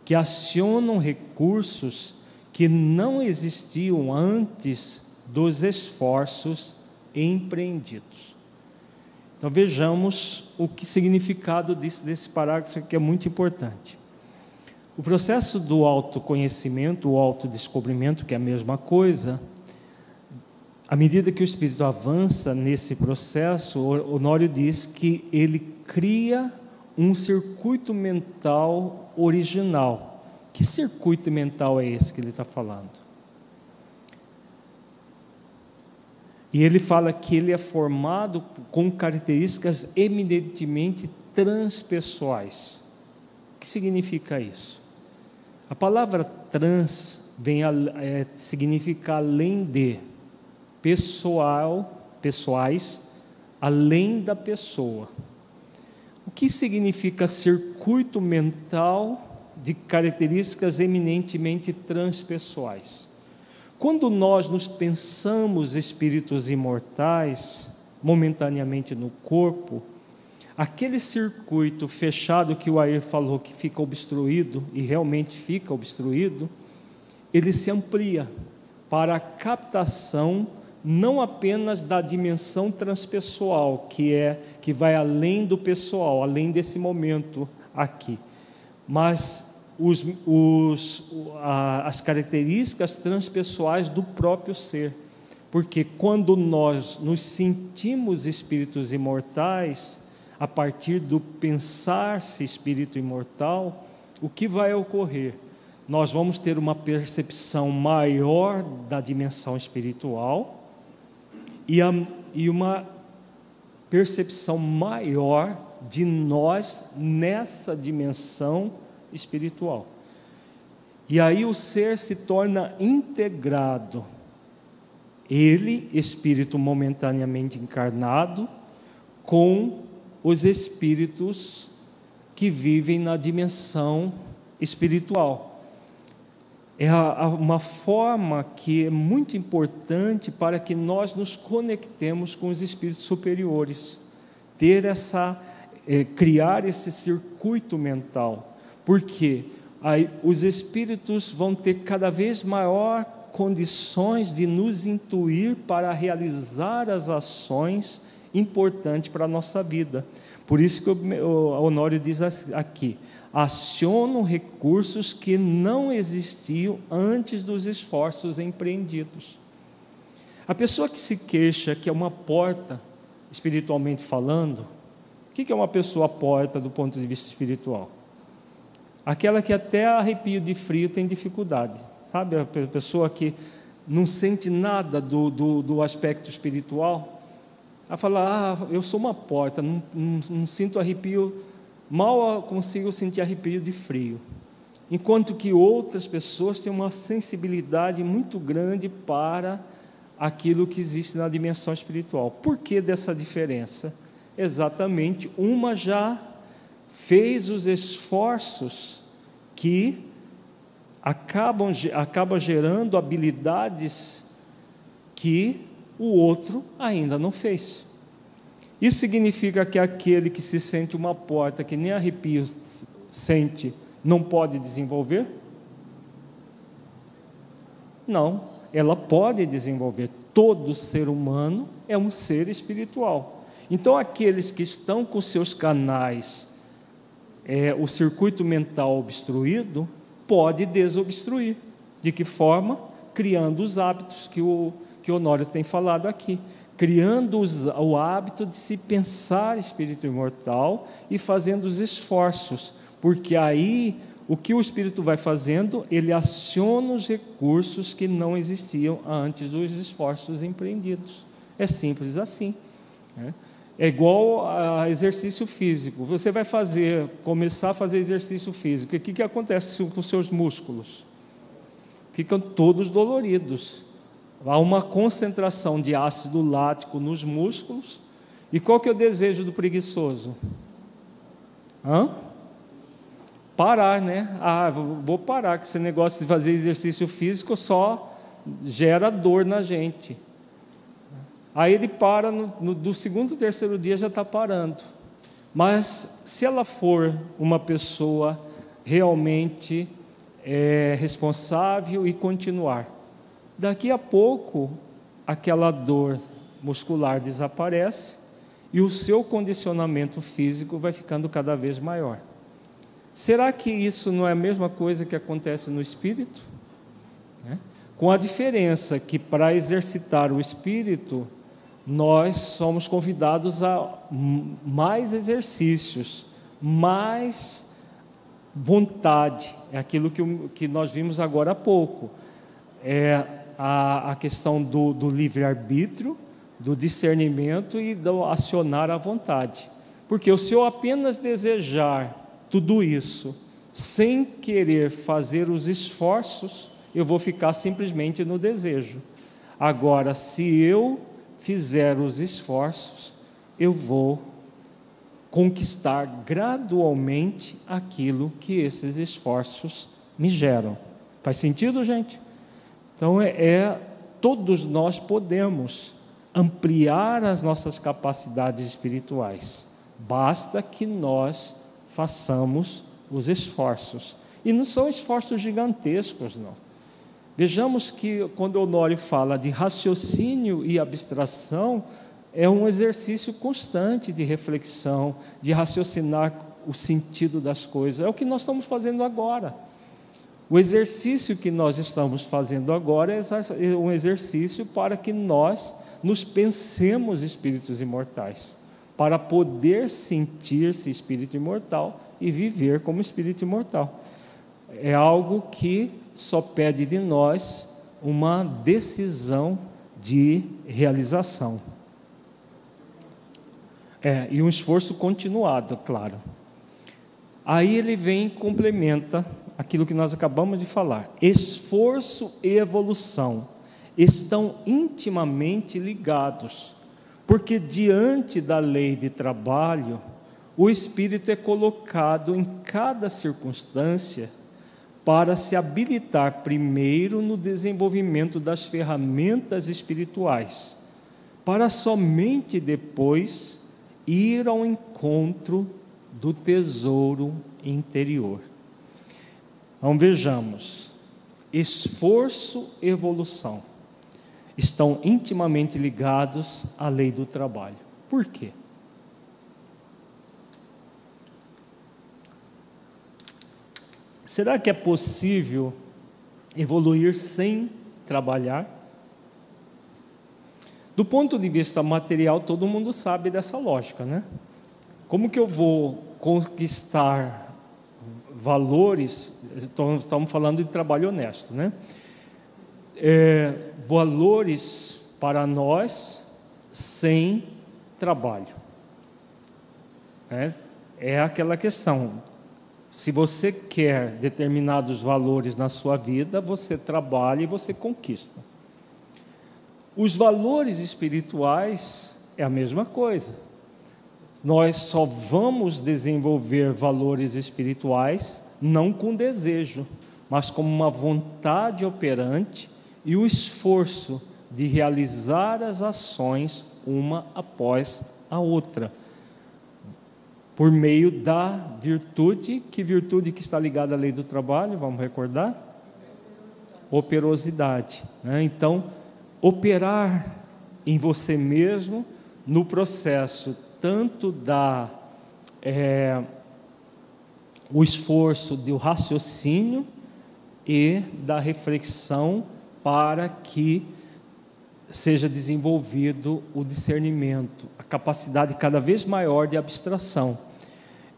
que acionam recursos que não existiam antes dos esforços empreendidos. Então vejamos o que significado desse, desse parágrafo que é muito importante. O processo do autoconhecimento, o autodescobrimento, que é a mesma coisa, à medida que o espírito avança nesse processo, Honório diz que ele cria um circuito mental original. Que circuito mental é esse que ele está falando? E ele fala que ele é formado com características eminentemente transpessoais. O que significa isso? A palavra trans vem a é, significar além de, pessoal, pessoais, além da pessoa. O que significa circuito mental de características eminentemente transpessoais? Quando nós nos pensamos espíritos imortais, momentaneamente no corpo, Aquele circuito fechado que o Air falou que fica obstruído, e realmente fica obstruído, ele se amplia para a captação não apenas da dimensão transpessoal, que é que vai além do pessoal, além desse momento aqui, mas os, os, as características transpessoais do próprio ser. Porque quando nós nos sentimos espíritos imortais, a partir do pensar-se espírito imortal, o que vai ocorrer? Nós vamos ter uma percepção maior da dimensão espiritual e, a, e uma percepção maior de nós nessa dimensão espiritual. E aí o ser se torna integrado. Ele, espírito momentaneamente encarnado, com os espíritos que vivem na dimensão espiritual. É uma forma que é muito importante para que nós nos conectemos com os espíritos superiores, ter essa, é, criar esse circuito mental, porque aí os espíritos vão ter cada vez maior condições de nos intuir para realizar as ações importante para a nossa vida. Por isso que o Honório diz aqui: acionam recursos que não existiam antes dos esforços empreendidos. A pessoa que se queixa que é uma porta, espiritualmente falando, o que é uma pessoa porta do ponto de vista espiritual? Aquela que até arrepio de frio tem dificuldade, sabe? A pessoa que não sente nada do, do, do aspecto espiritual, a falar: ah, eu sou uma porta, não, não, não sinto arrepio, mal consigo sentir arrepio de frio. Enquanto que outras pessoas têm uma sensibilidade muito grande para aquilo que existe na dimensão espiritual. Por que dessa diferença? Exatamente, uma já fez os esforços que acabam, acabam gerando habilidades que o outro ainda não fez. Isso significa que aquele que se sente uma porta que nem arrepio sente, não pode desenvolver? Não, ela pode desenvolver. Todo ser humano é um ser espiritual. Então, aqueles que estão com seus canais, é, o circuito mental obstruído, pode desobstruir. De que forma? Criando os hábitos que o que o Honório tem falado aqui, criando os, o hábito de se pensar espírito imortal e fazendo os esforços, porque aí o que o espírito vai fazendo, ele aciona os recursos que não existiam antes dos esforços empreendidos. É simples assim. Né? É igual a exercício físico. Você vai fazer, começar a fazer exercício físico. O que, que acontece com os seus músculos? ficam todos doloridos. Há uma concentração de ácido lático nos músculos. E qual que é o desejo do preguiçoso? Hã? Parar, né? Ah, vou parar, que esse negócio de fazer exercício físico só gera dor na gente. Aí ele para, no, no, do segundo, terceiro dia já está parando. Mas se ela for uma pessoa realmente é, responsável e continuar, daqui a pouco aquela dor muscular desaparece e o seu condicionamento físico vai ficando cada vez maior. Será que isso não é a mesma coisa que acontece no espírito? É? Com a diferença que para exercitar o espírito, nós somos convidados a mais exercícios, mais vontade, é aquilo que, que nós vimos agora há pouco. É a, a questão do, do livre-arbítrio, do discernimento e do acionar a vontade. Porque se eu apenas desejar tudo isso, sem querer fazer os esforços, eu vou ficar simplesmente no desejo. Agora, se eu fizer os esforços, eu vou conquistar gradualmente aquilo que esses esforços me geram. Faz sentido, gente? Então é, é todos nós podemos ampliar as nossas capacidades espirituais. Basta que nós façamos os esforços. E não são esforços gigantescos, não. Vejamos que quando Honório fala de raciocínio e abstração, é um exercício constante de reflexão, de raciocinar o sentido das coisas. É o que nós estamos fazendo agora. O exercício que nós estamos fazendo agora é um exercício para que nós nos pensemos espíritos imortais, para poder sentir-se espírito imortal e viver como espírito imortal. É algo que só pede de nós uma decisão de realização. É, e um esforço continuado, claro. Aí ele vem e complementa aquilo que nós acabamos de falar. Esforço e evolução estão intimamente ligados, porque diante da lei de trabalho, o espírito é colocado em cada circunstância para se habilitar primeiro no desenvolvimento das ferramentas espirituais, para somente depois ir ao encontro do tesouro interior. Então vejamos: esforço e evolução estão intimamente ligados à lei do trabalho. Por quê? Será que é possível evoluir sem trabalhar? Do ponto de vista material, todo mundo sabe dessa lógica, né? Como que eu vou conquistar valores? Estamos falando de trabalho honesto, né? É, valores para nós sem trabalho. É, é aquela questão. Se você quer determinados valores na sua vida, você trabalha e você conquista. Os valores espirituais é a mesma coisa. Nós só vamos desenvolver valores espirituais não com desejo, mas como uma vontade operante e o esforço de realizar as ações uma após a outra por meio da virtude, que virtude que está ligada à lei do trabalho, vamos recordar? Operosidade. Né? Então, operar em você mesmo no processo tanto da é, o esforço do raciocínio e da reflexão para que seja desenvolvido o discernimento, a capacidade cada vez maior de abstração.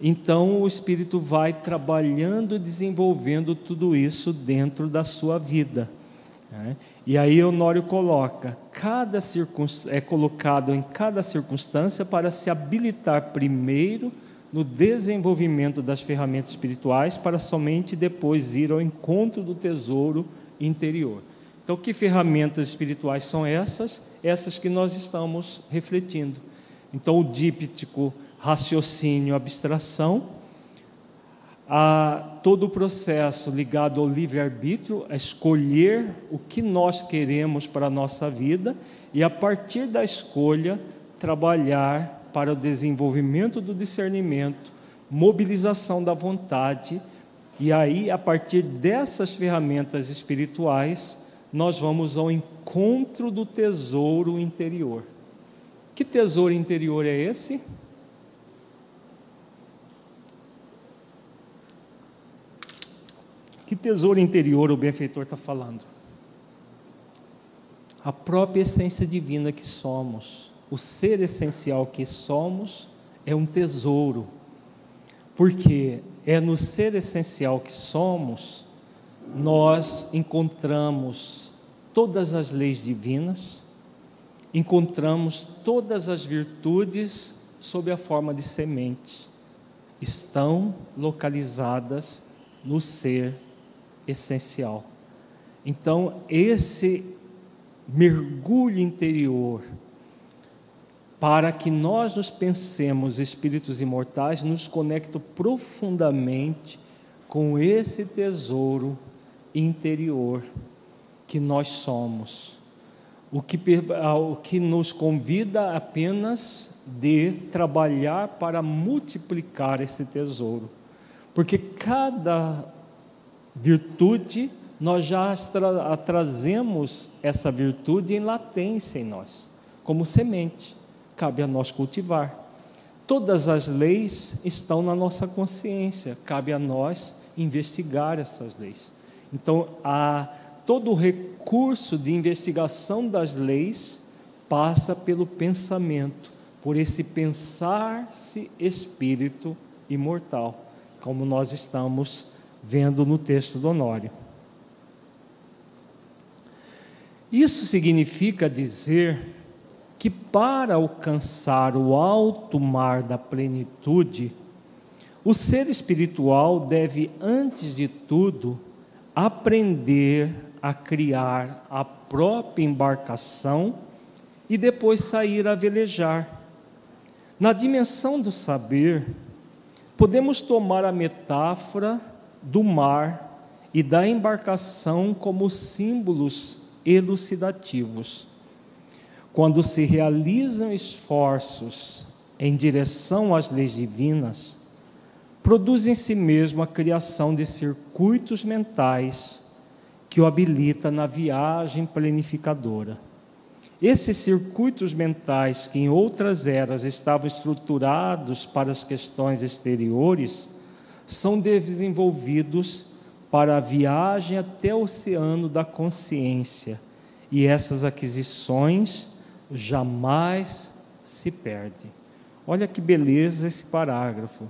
Então o Espírito vai trabalhando, desenvolvendo tudo isso dentro da sua vida. Né? E aí Honório coloca, cada é colocado em cada circunstância para se habilitar primeiro no desenvolvimento das ferramentas espirituais, para somente depois ir ao encontro do tesouro interior. Então, que ferramentas espirituais são essas? Essas que nós estamos refletindo. Então, o díptico, raciocínio, abstração, a todo o processo ligado ao livre-arbítrio, a escolher o que nós queremos para a nossa vida e, a partir da escolha, trabalhar para o desenvolvimento do discernimento, mobilização da vontade, e aí, a partir dessas ferramentas espirituais, nós vamos ao encontro do tesouro interior. Que tesouro interior é esse? Que tesouro interior o benfeitor está falando? A própria essência divina que somos, o ser essencial que somos, é um tesouro, porque é no ser essencial que somos, nós encontramos todas as leis divinas, encontramos todas as virtudes sob a forma de semente, estão localizadas no ser essencial. Então, esse mergulho interior, para que nós nos pensemos espíritos imortais, nos conecta profundamente com esse tesouro interior que nós somos. O que, o que nos convida apenas de trabalhar para multiplicar esse tesouro. Porque cada virtude, nós já tra trazemos essa virtude em latência em nós, como semente. Cabe a nós cultivar. Todas as leis estão na nossa consciência, cabe a nós investigar essas leis. Então, a, todo o recurso de investigação das leis passa pelo pensamento, por esse pensar-se espírito imortal, como nós estamos vendo no texto do Honório. Isso significa dizer que para alcançar o alto mar da plenitude, o ser espiritual deve, antes de tudo, aprender a criar a própria embarcação e depois sair a velejar. Na dimensão do saber, podemos tomar a metáfora do mar e da embarcação como símbolos elucidativos. Quando se realizam esforços em direção às leis divinas, produz em si mesmo a criação de circuitos mentais que o habilita na viagem planificadora. Esses circuitos mentais que em outras eras estavam estruturados para as questões exteriores são desenvolvidos para a viagem até o oceano da consciência, e essas aquisições jamais se perdem. Olha que beleza esse parágrafo.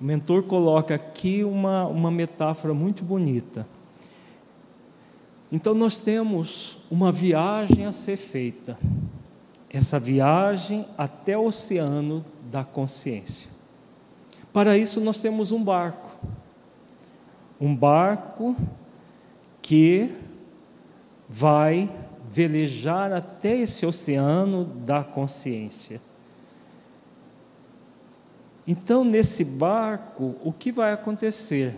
O mentor coloca aqui uma, uma metáfora muito bonita. Então, nós temos uma viagem a ser feita, essa viagem até o oceano da consciência. Para isso, nós temos um barco. Um barco que vai velejar até esse oceano da consciência. Então, nesse barco, o que vai acontecer?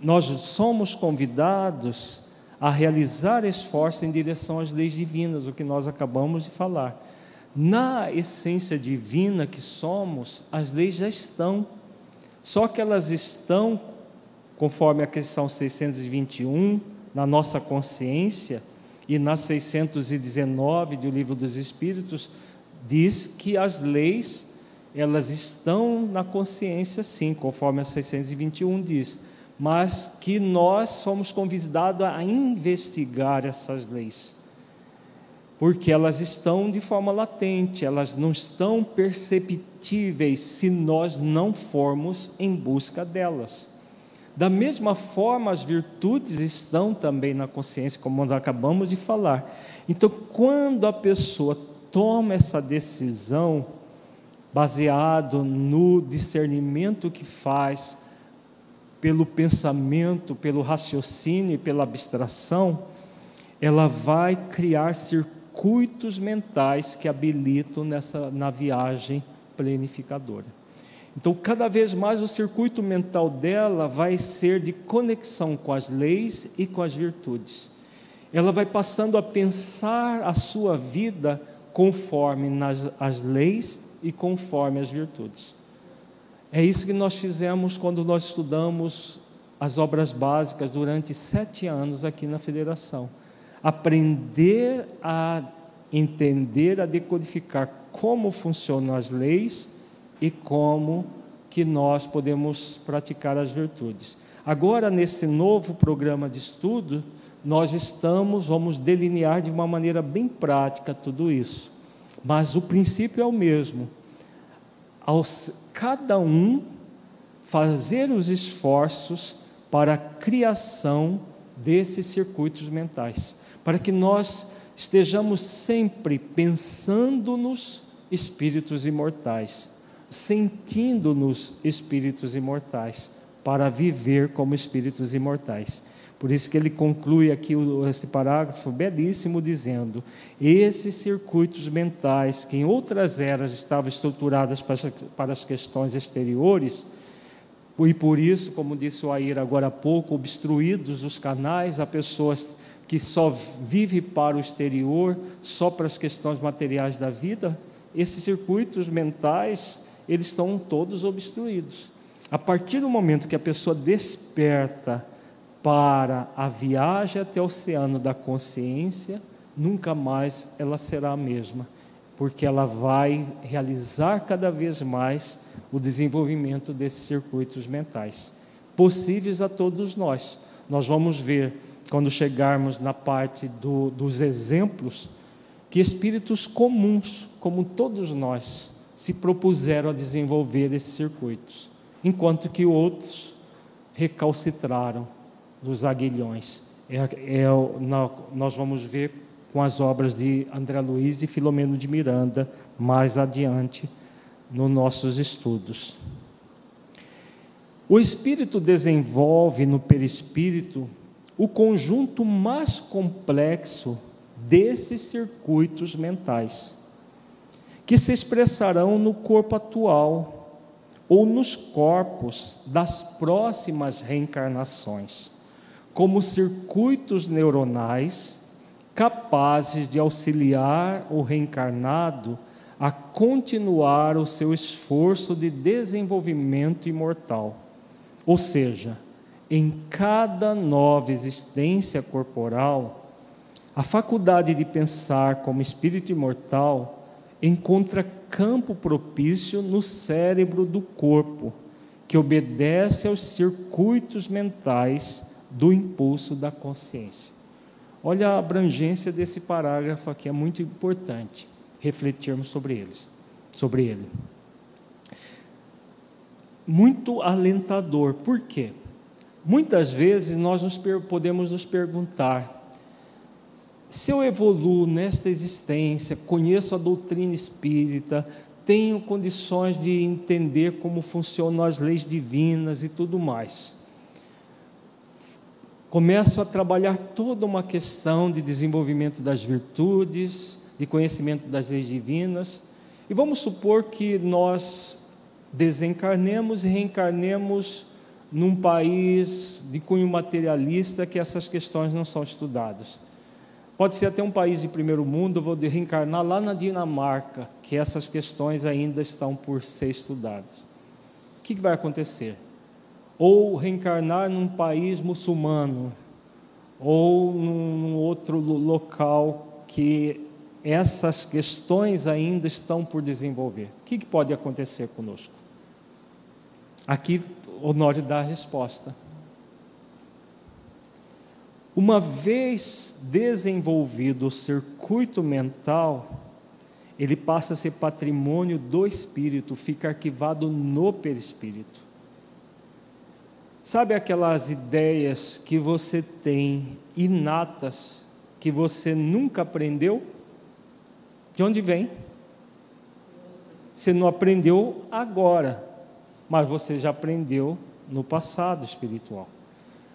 Nós somos convidados a realizar esforço em direção às leis divinas, o que nós acabamos de falar. Na essência divina que somos, as leis já estão só que elas estão, conforme a questão 621, na nossa consciência, e na 619 do Livro dos Espíritos, diz que as leis, elas estão na consciência sim, conforme a 621 diz, mas que nós somos convidados a investigar essas leis porque elas estão de forma latente, elas não estão perceptíveis se nós não formos em busca delas. Da mesma forma, as virtudes estão também na consciência, como nós acabamos de falar. Então, quando a pessoa toma essa decisão, baseado no discernimento que faz, pelo pensamento, pelo raciocínio e pela abstração, ela vai criar circuitos mentais que habilitam nessa na viagem planificadora. Então, cada vez mais o circuito mental dela vai ser de conexão com as leis e com as virtudes. Ela vai passando a pensar a sua vida conforme nas, as leis e conforme as virtudes. É isso que nós fizemos quando nós estudamos as obras básicas durante sete anos aqui na federação. Aprender a entender, a decodificar como funcionam as leis e como que nós podemos praticar as virtudes. Agora, nesse novo programa de estudo, nós estamos, vamos delinear de uma maneira bem prática tudo isso. Mas o princípio é o mesmo. Cada um fazer os esforços para a criação desses circuitos mentais, para que nós estejamos sempre pensando nos espíritos imortais, sentindo-nos espíritos imortais, para viver como espíritos imortais. Por isso que ele conclui aqui esse parágrafo belíssimo dizendo: esses circuitos mentais que em outras eras estavam estruturados para as questões exteriores, e por isso, como disse o Aira agora há pouco, obstruídos os canais a pessoas que só vivem para o exterior, só para as questões materiais da vida, esses circuitos mentais, eles estão todos obstruídos. A partir do momento que a pessoa desperta para a viagem até o oceano da consciência, nunca mais ela será a mesma, porque ela vai realizar cada vez mais o desenvolvimento desses circuitos mentais, possíveis a todos nós. Nós vamos ver, quando chegarmos na parte do, dos exemplos, que espíritos comuns, como todos nós, se propuseram a desenvolver esses circuitos, enquanto que outros recalcitraram dos aguilhões. É, é, nós vamos ver com as obras de André Luiz e Filomeno de Miranda mais adiante nos nossos estudos. O espírito desenvolve no perispírito o conjunto mais complexo desses circuitos mentais, que se expressarão no corpo atual ou nos corpos das próximas reencarnações como circuitos neuronais capazes de auxiliar o reencarnado a continuar o seu esforço de desenvolvimento imortal. Ou seja, em cada nova existência corporal, a faculdade de pensar como espírito imortal encontra campo propício no cérebro do corpo, que obedece aos circuitos mentais do impulso da consciência. Olha a abrangência desse parágrafo aqui, é muito importante refletirmos sobre eles, sobre ele. Muito alentador, por quê? Muitas vezes nós nos podemos nos perguntar: se eu evoluo nesta existência, conheço a doutrina espírita, tenho condições de entender como funcionam as leis divinas e tudo mais começo a trabalhar toda uma questão de desenvolvimento das virtudes e conhecimento das leis divinas. E vamos supor que nós desencarnemos e reencarnemos num país de cunho materialista que essas questões não são estudadas. Pode ser até um país de primeiro mundo, vou reencarnar lá na Dinamarca, que essas questões ainda estão por ser estudadas. O que vai acontecer? ou reencarnar num país muçulmano, ou num outro local que essas questões ainda estão por desenvolver. O que, pode acontecer conosco? Aqui, Honório dá a resposta. Uma vez desenvolvido o circuito mental, ele passa a ser patrimônio do espírito, fica arquivado no perispírito. Sabe aquelas ideias que você tem inatas, que você nunca aprendeu? De onde vem? Você não aprendeu agora, mas você já aprendeu no passado espiritual.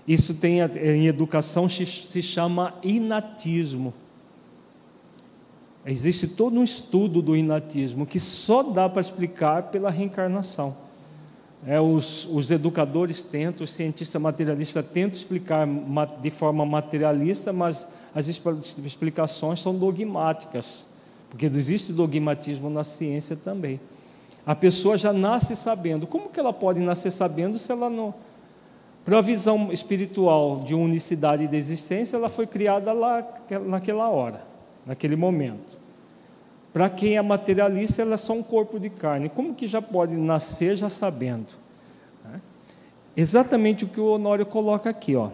Isso tem em educação se chama inatismo. Existe todo um estudo do inatismo que só dá para explicar pela reencarnação. É, os, os, educadores tentam, os cientistas materialistas tentam explicar de forma materialista, mas as explicações são dogmáticas, porque existe dogmatismo na ciência também. A pessoa já nasce sabendo. Como que ela pode nascer sabendo se ela não. Para a visão espiritual de unicidade de existência, ela foi criada lá naquela hora, naquele momento. Para quem é materialista, ela é só um corpo de carne. Como que já pode nascer já sabendo? É. Exatamente o que o Honório coloca aqui, ó.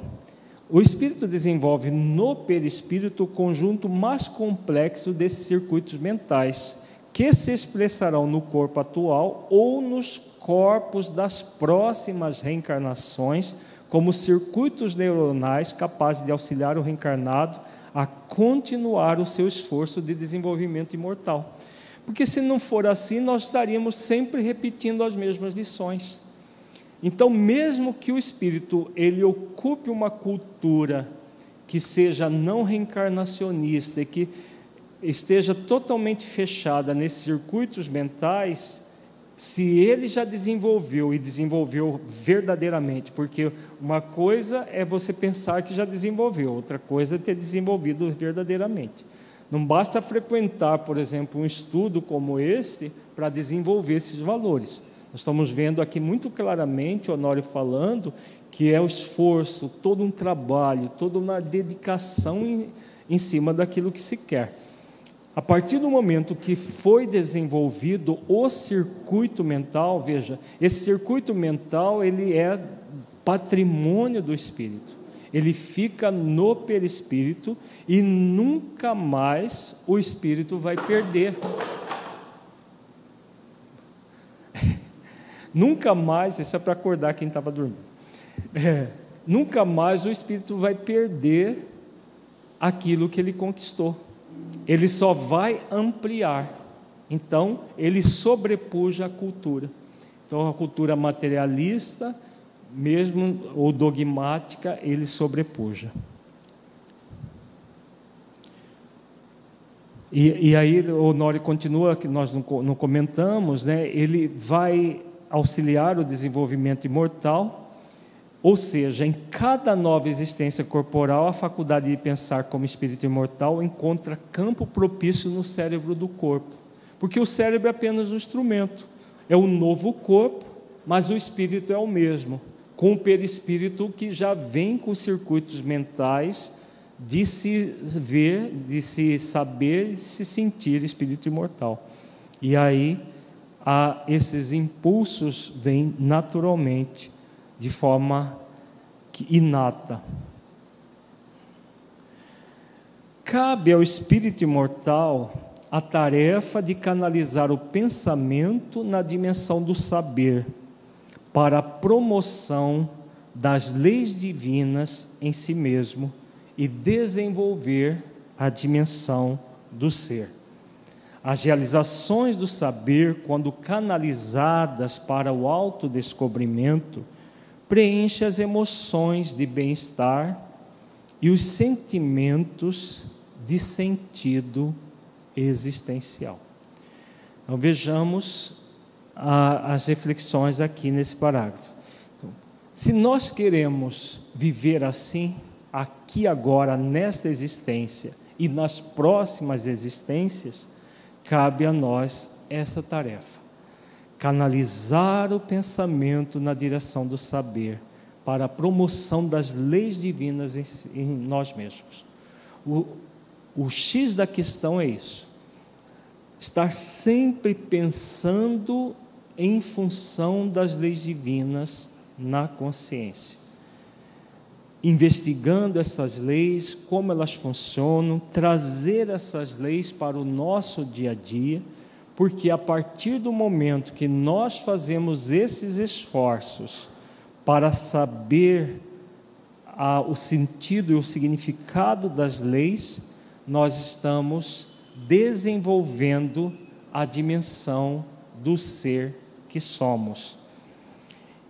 O espírito desenvolve no perispírito o conjunto mais complexo desses circuitos mentais, que se expressarão no corpo atual ou nos corpos das próximas reencarnações, como circuitos neuronais capazes de auxiliar o reencarnado a continuar o seu esforço de desenvolvimento imortal. Porque se não for assim, nós estaríamos sempre repetindo as mesmas lições. Então, mesmo que o espírito ele ocupe uma cultura que seja não reencarnacionista e que esteja totalmente fechada nesses circuitos mentais, se ele já desenvolveu e desenvolveu verdadeiramente, porque uma coisa é você pensar que já desenvolveu, outra coisa é ter desenvolvido verdadeiramente. Não basta frequentar, por exemplo, um estudo como este para desenvolver esses valores. Nós estamos vendo aqui muito claramente o Honório falando que é o esforço, todo um trabalho, toda uma dedicação em, em cima daquilo que se quer. A partir do momento que foi desenvolvido o circuito mental, veja, esse circuito mental ele é patrimônio do espírito. Ele fica no perispírito e nunca mais o espírito vai perder. Nunca mais, isso é para acordar quem estava dormindo. É, nunca mais o espírito vai perder aquilo que ele conquistou ele só vai ampliar. Então, ele sobrepuja a cultura. Então, a cultura materialista, mesmo ou dogmática, ele sobrepuja. E, e aí o Nori continua, que nós não, não comentamos, né? ele vai auxiliar o desenvolvimento imortal, ou seja, em cada nova existência corporal, a faculdade de pensar como espírito imortal encontra campo propício no cérebro do corpo. Porque o cérebro é apenas um instrumento. É o novo corpo, mas o espírito é o mesmo. Com o perispírito que já vem com circuitos mentais de se ver, de se saber e se sentir espírito imortal. E aí, a, esses impulsos vêm naturalmente de forma inata. Cabe ao espírito imortal a tarefa de canalizar o pensamento na dimensão do saber, para a promoção das leis divinas em si mesmo e desenvolver a dimensão do ser. As realizações do saber, quando canalizadas para o autodescobrimento, preenche as emoções de bem-estar e os sentimentos de sentido existencial. Então vejamos a, as reflexões aqui nesse parágrafo. Então, se nós queremos viver assim, aqui agora, nesta existência e nas próximas existências, cabe a nós essa tarefa: canalizar o pensamento na direção do saber, para a promoção das leis divinas em, em nós mesmos. O, o X da questão é isso. Estar sempre pensando em função das leis divinas na consciência. Investigando essas leis, como elas funcionam, trazer essas leis para o nosso dia a dia, porque a partir do momento que nós fazemos esses esforços para saber a, o sentido e o significado das leis, nós estamos desenvolvendo a dimensão do ser que somos.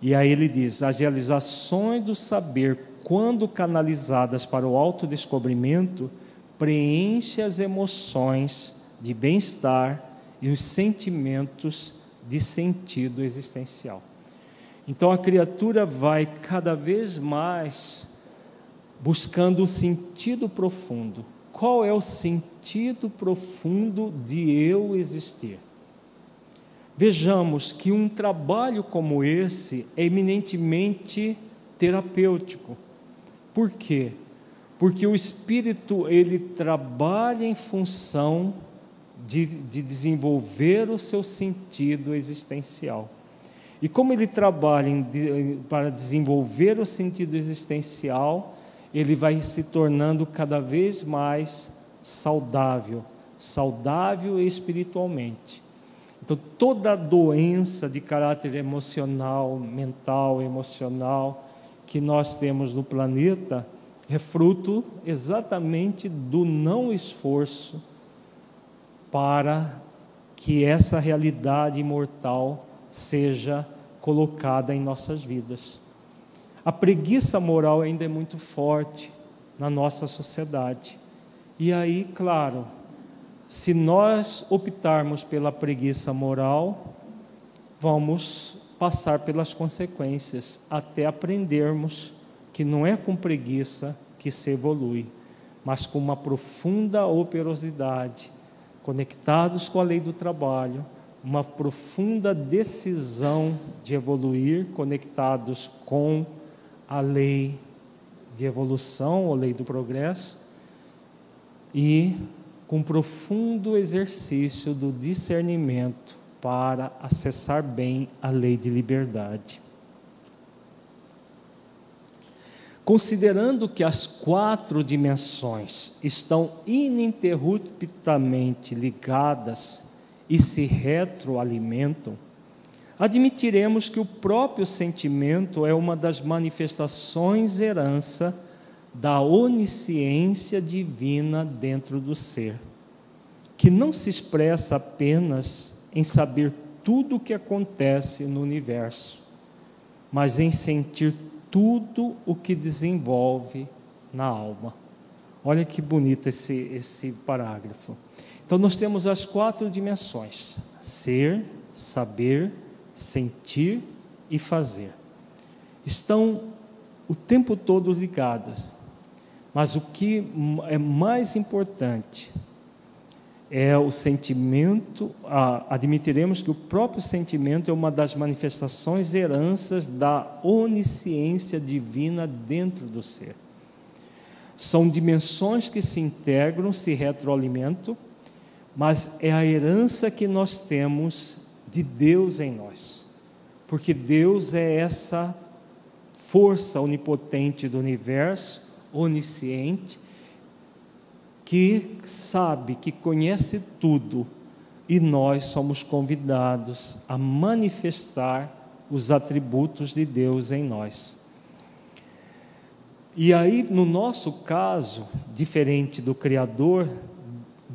E aí ele diz: as realizações do saber, quando canalizadas para o autodescobrimento, preenchem as emoções de bem-estar e os sentimentos de sentido existencial. Então a criatura vai cada vez mais buscando o sentido profundo. Qual é o sentido profundo de eu existir? Vejamos que um trabalho como esse é eminentemente terapêutico. Por quê? Porque o espírito ele trabalha em função de, de desenvolver o seu sentido existencial. E como ele trabalha em, para desenvolver o sentido existencial, ele vai se tornando cada vez mais saudável, saudável espiritualmente. Então, toda doença de caráter emocional, mental, emocional que nós temos no planeta é fruto exatamente do não esforço para que essa realidade imortal seja colocada em nossas vidas. A preguiça moral ainda é muito forte na nossa sociedade. E aí, claro, se nós optarmos pela preguiça moral, vamos passar pelas consequências até aprendermos que não é com preguiça que se evolui, mas com uma profunda operosidade, conectados com a lei do trabalho, uma profunda decisão de evoluir, conectados com a lei de evolução, a lei do progresso, e com profundo exercício do discernimento para acessar bem a lei de liberdade. Considerando que as quatro dimensões estão ininterruptamente ligadas e se retroalimentam, admitiremos que o próprio sentimento é uma das manifestações herança da onisciência divina dentro do ser, que não se expressa apenas em saber tudo o que acontece no universo, mas em sentir tudo o que desenvolve na alma. Olha que bonito esse, esse parágrafo. Então, nós temos as quatro dimensões: ser, saber, sentir e fazer. Estão o tempo todo ligadas. Mas o que é mais importante é o sentimento, admitiremos que o próprio sentimento é uma das manifestações heranças da onisciência divina dentro do ser. São dimensões que se integram, se retroalimentam, mas é a herança que nós temos de Deus em nós. Porque Deus é essa força onipotente do universo, onisciente, que sabe, que conhece tudo, e nós somos convidados a manifestar os atributos de Deus em nós. E aí, no nosso caso, diferente do Criador,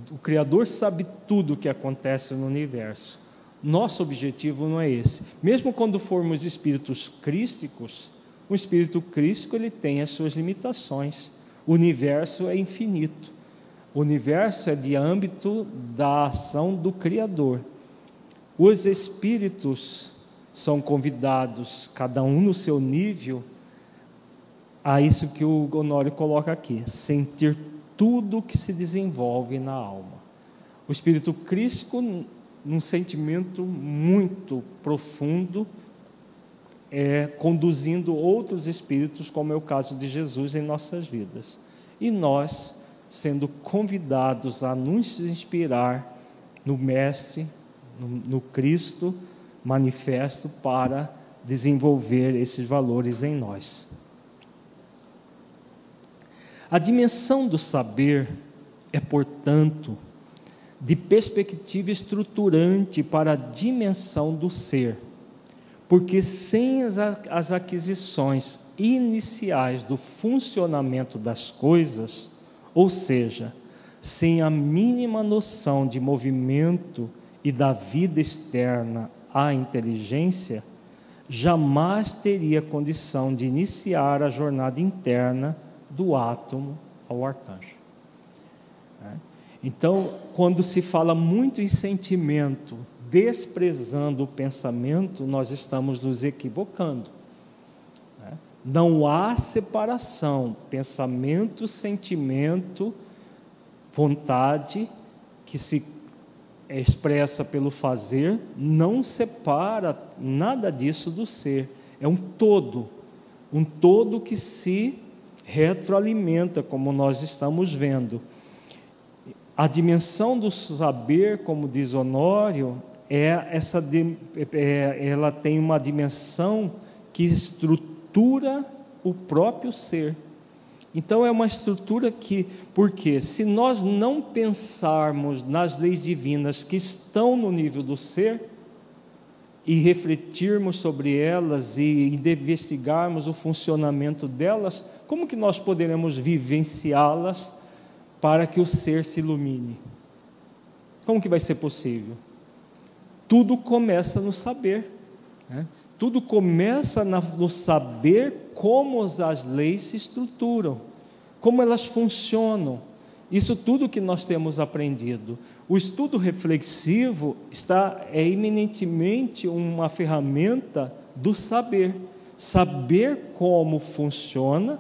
o Criador sabe tudo o que acontece no universo. Nosso objetivo não é esse. Mesmo quando formos espíritos crísticos, o espírito crístico ele tem as suas limitações. O universo é infinito. O universo é de âmbito da ação do Criador. Os espíritos são convidados, cada um no seu nível, a isso que o Honório coloca aqui: sentir tudo que se desenvolve na alma. O espírito crístico num sentimento muito profundo, é, conduzindo outros espíritos, como é o caso de Jesus em nossas vidas. E nós, sendo convidados a nos inspirar no Mestre, no, no Cristo manifesto, para desenvolver esses valores em nós. A dimensão do saber é, portanto, de perspectiva estruturante para a dimensão do ser, porque sem as aquisições iniciais do funcionamento das coisas, ou seja, sem a mínima noção de movimento e da vida externa à inteligência, jamais teria condição de iniciar a jornada interna do átomo ao arcanjo. É. Então, quando se fala muito em sentimento, desprezando o pensamento, nós estamos nos equivocando. Não há separação, pensamento, sentimento, vontade, que se expressa pelo fazer, não separa nada disso do ser. É um todo, um todo que se retroalimenta, como nós estamos vendo. A dimensão do saber, como diz Honório, é essa é, ela tem uma dimensão que estrutura o próprio ser. Então é uma estrutura que, porque se nós não pensarmos nas leis divinas que estão no nível do ser e refletirmos sobre elas e investigarmos o funcionamento delas, como que nós poderemos vivenciá-las para que o ser se ilumine? Como que vai ser possível? Tudo começa no saber. Né? Tudo começa no saber como as leis se estruturam, como elas funcionam. Isso tudo que nós temos aprendido. O estudo reflexivo está é eminentemente uma ferramenta do saber, saber como funciona,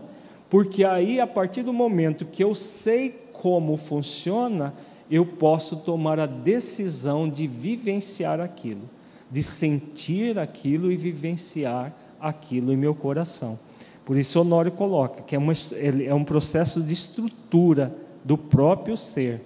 porque aí a partir do momento que eu sei como funciona, eu posso tomar a decisão de vivenciar aquilo de sentir aquilo e vivenciar aquilo em meu coração. Por isso, Honório coloca que é, uma, é um processo de estrutura do próprio ser.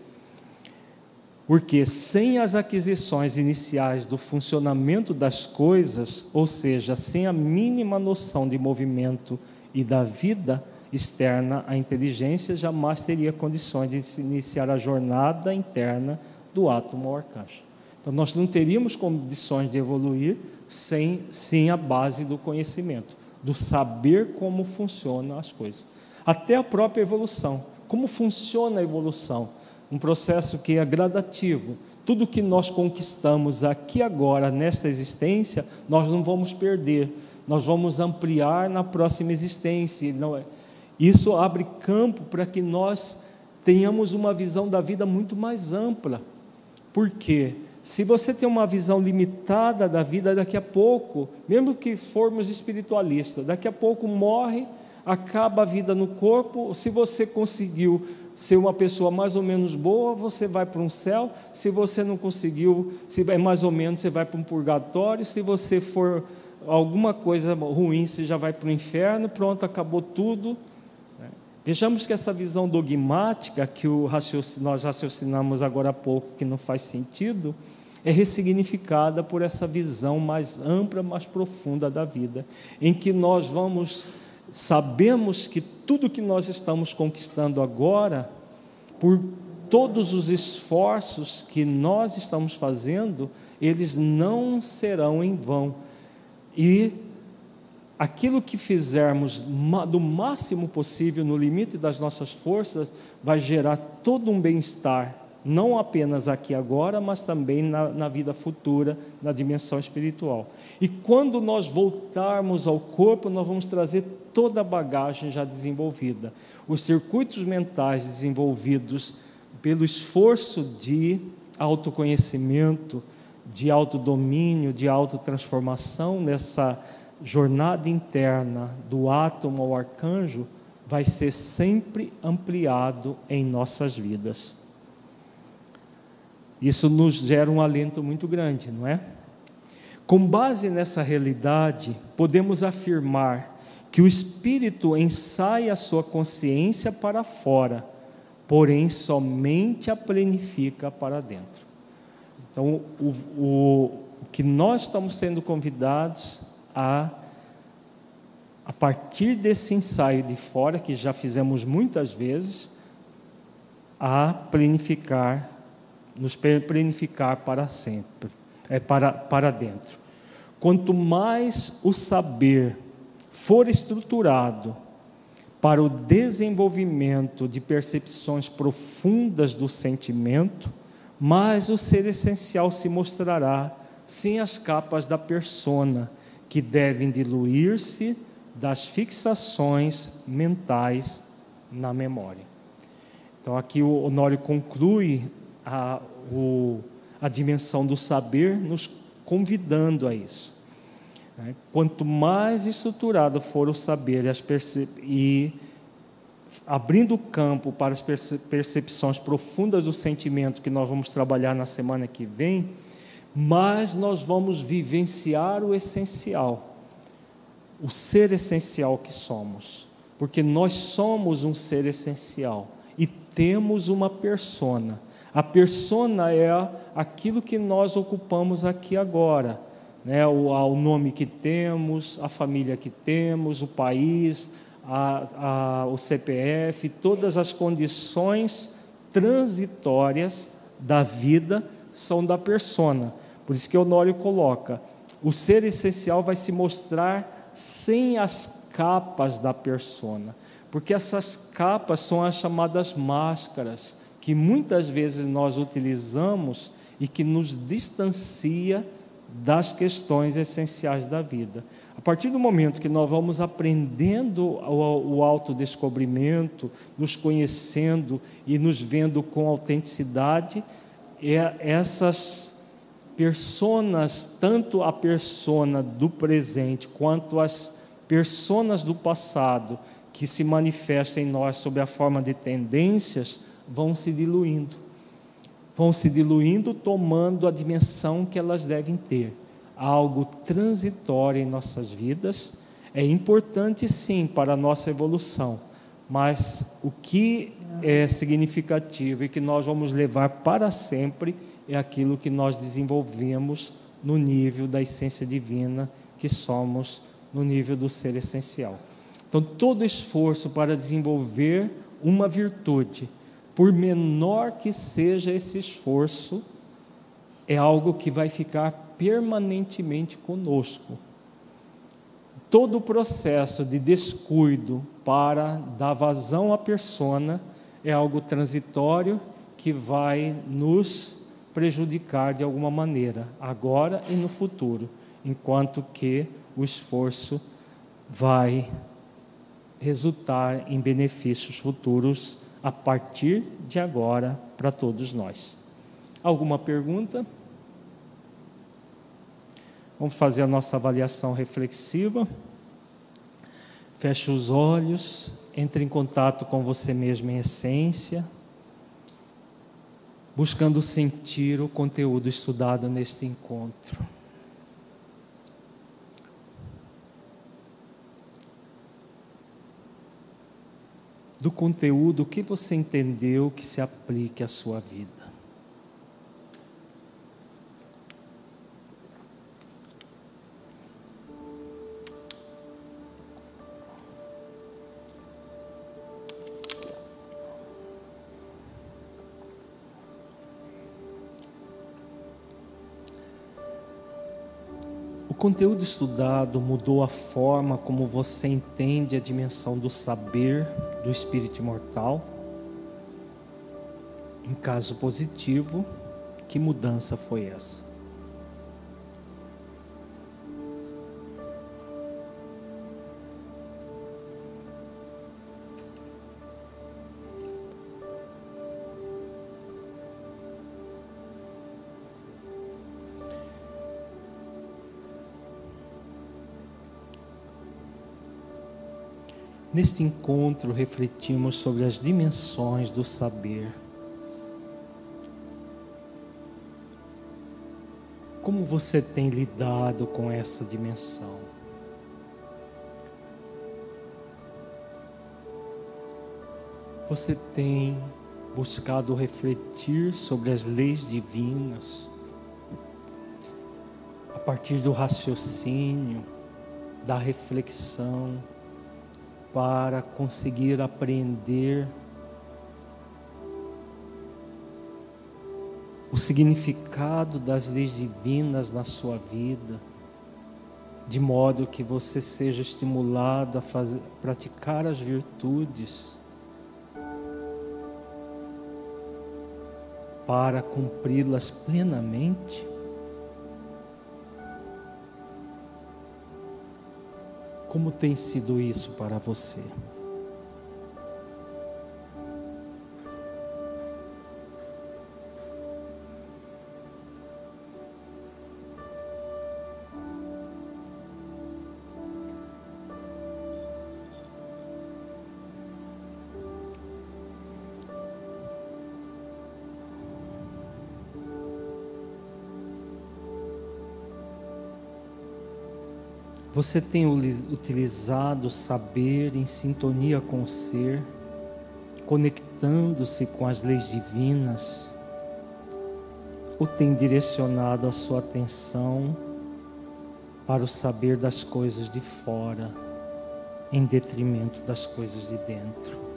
Porque sem as aquisições iniciais do funcionamento das coisas, ou seja, sem a mínima noção de movimento e da vida externa, a inteligência jamais teria condições de iniciar a jornada interna do átomo ao arcanjo. Então, nós não teríamos condições de evoluir sem, sem a base do conhecimento, do saber como funcionam as coisas. Até a própria evolução. Como funciona a evolução? Um processo que é gradativo. Tudo que nós conquistamos aqui agora, nesta existência, nós não vamos perder. Nós vamos ampliar na próxima existência. É? Isso abre campo para que nós tenhamos uma visão da vida muito mais ampla. Por quê? Se você tem uma visão limitada da vida, daqui a pouco, mesmo que formos espiritualistas, daqui a pouco morre, acaba a vida no corpo. Se você conseguiu ser uma pessoa mais ou menos boa, você vai para um céu. Se você não conseguiu, se é mais ou menos, você vai para um purgatório. Se você for alguma coisa ruim, você já vai para o inferno. Pronto, acabou tudo. Vejamos que essa visão dogmática que nós raciocinamos agora há pouco, que não faz sentido, é ressignificada por essa visão mais ampla, mais profunda da vida, em que nós vamos, sabemos que tudo que nós estamos conquistando agora, por todos os esforços que nós estamos fazendo, eles não serão em vão. E aquilo que fizermos do máximo possível, no limite das nossas forças, vai gerar todo um bem-estar, não apenas aqui agora, mas também na, na, vida futura, na dimensão espiritual. E quando nós voltarmos ao corpo, nós vamos trazer toda a bagagem já desenvolvida, os circuitos mentais desenvolvidos pelo esforço de autoconhecimento, de autodomínio, de autotransformação nessa jornada interna do átomo ao arcanjo vai ser sempre ampliado em nossas vidas. Isso nos gera um alento muito grande, não é? Com base nessa realidade, podemos afirmar que o espírito ensaia a sua consciência para fora, porém somente a planifica para dentro. Então, o, o, o que nós estamos sendo convidados a, a partir desse ensaio de fora, que já fizemos muitas vezes, a planificar, nos planificar para sempre, é para, para dentro. Quanto mais o saber for estruturado para o desenvolvimento de percepções profundas do sentimento, mais o ser essencial se mostrará sem as capas da persona que devem diluir-se das fixações mentais na memória. Então, aqui o Honório conclui a, o, a dimensão do saber, nos convidando a isso. Né? Quanto mais estruturado for o saber e, e abrindo o campo para as percepções profundas do sentimento que nós vamos trabalhar na semana que vem, mais nós vamos vivenciar o essencial, o ser essencial que somos, porque nós somos um ser essencial e temos uma persona. A persona é aquilo que nós ocupamos aqui agora, né? o, o nome que temos, a família que temos, o país, a, a, o CPF, todas as condições transitórias da vida são da persona. Por isso que Honório coloca: o ser essencial vai se mostrar sem as capas da persona, porque essas capas são as chamadas máscaras que muitas vezes nós utilizamos e que nos distancia das questões essenciais da vida. A partir do momento que nós vamos aprendendo o autodescobrimento, nos conhecendo e nos vendo com autenticidade, é essas personas, tanto a persona do presente quanto as personas do passado que se manifestam em nós sob a forma de tendências, vão se diluindo. Vão se diluindo, tomando a dimensão que elas devem ter. Algo transitório em nossas vidas. É importante sim para a nossa evolução, mas o que é significativo e que nós vamos levar para sempre é aquilo que nós desenvolvemos no nível da essência divina que somos, no nível do ser essencial. Então, todo esforço para desenvolver uma virtude, por menor que seja esse esforço, é algo que vai ficar permanentemente conosco. Todo o processo de descuido para dar vazão à persona é algo transitório que vai nos prejudicar de alguma maneira, agora e no futuro, enquanto que o esforço vai resultar em benefícios futuros a partir de agora para todos nós. Alguma pergunta? Vamos fazer a nossa avaliação reflexiva. Feche os olhos, entre em contato com você mesmo em essência, buscando sentir o conteúdo estudado neste encontro. do conteúdo que você entendeu que se aplique à sua vida. Conteúdo estudado mudou a forma como você entende a dimensão do saber do espírito imortal? Em caso positivo, que mudança foi essa? Neste encontro, refletimos sobre as dimensões do saber. Como você tem lidado com essa dimensão? Você tem buscado refletir sobre as leis divinas a partir do raciocínio, da reflexão, para conseguir aprender o significado das leis divinas na sua vida, de modo que você seja estimulado a fazer, praticar as virtudes para cumpri-las plenamente. Como tem sido isso para você? Você tem utilizado o saber em sintonia com o ser, conectando-se com as leis divinas, ou tem direcionado a sua atenção para o saber das coisas de fora, em detrimento das coisas de dentro?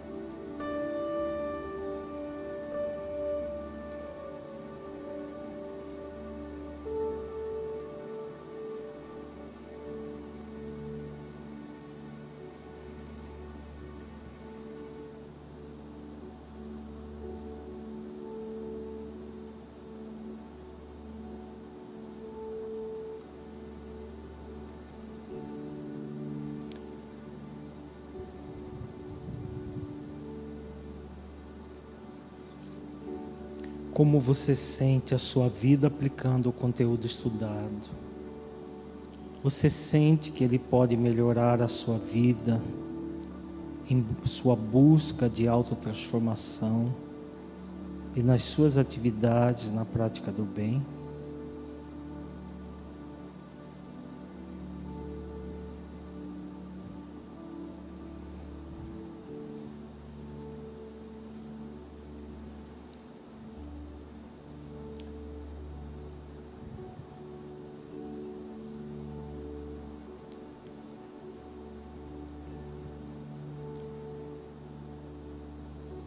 Como você sente a sua vida aplicando o conteúdo estudado. Você sente que ele pode melhorar a sua vida em sua busca de autotransformação e nas suas atividades na prática do bem?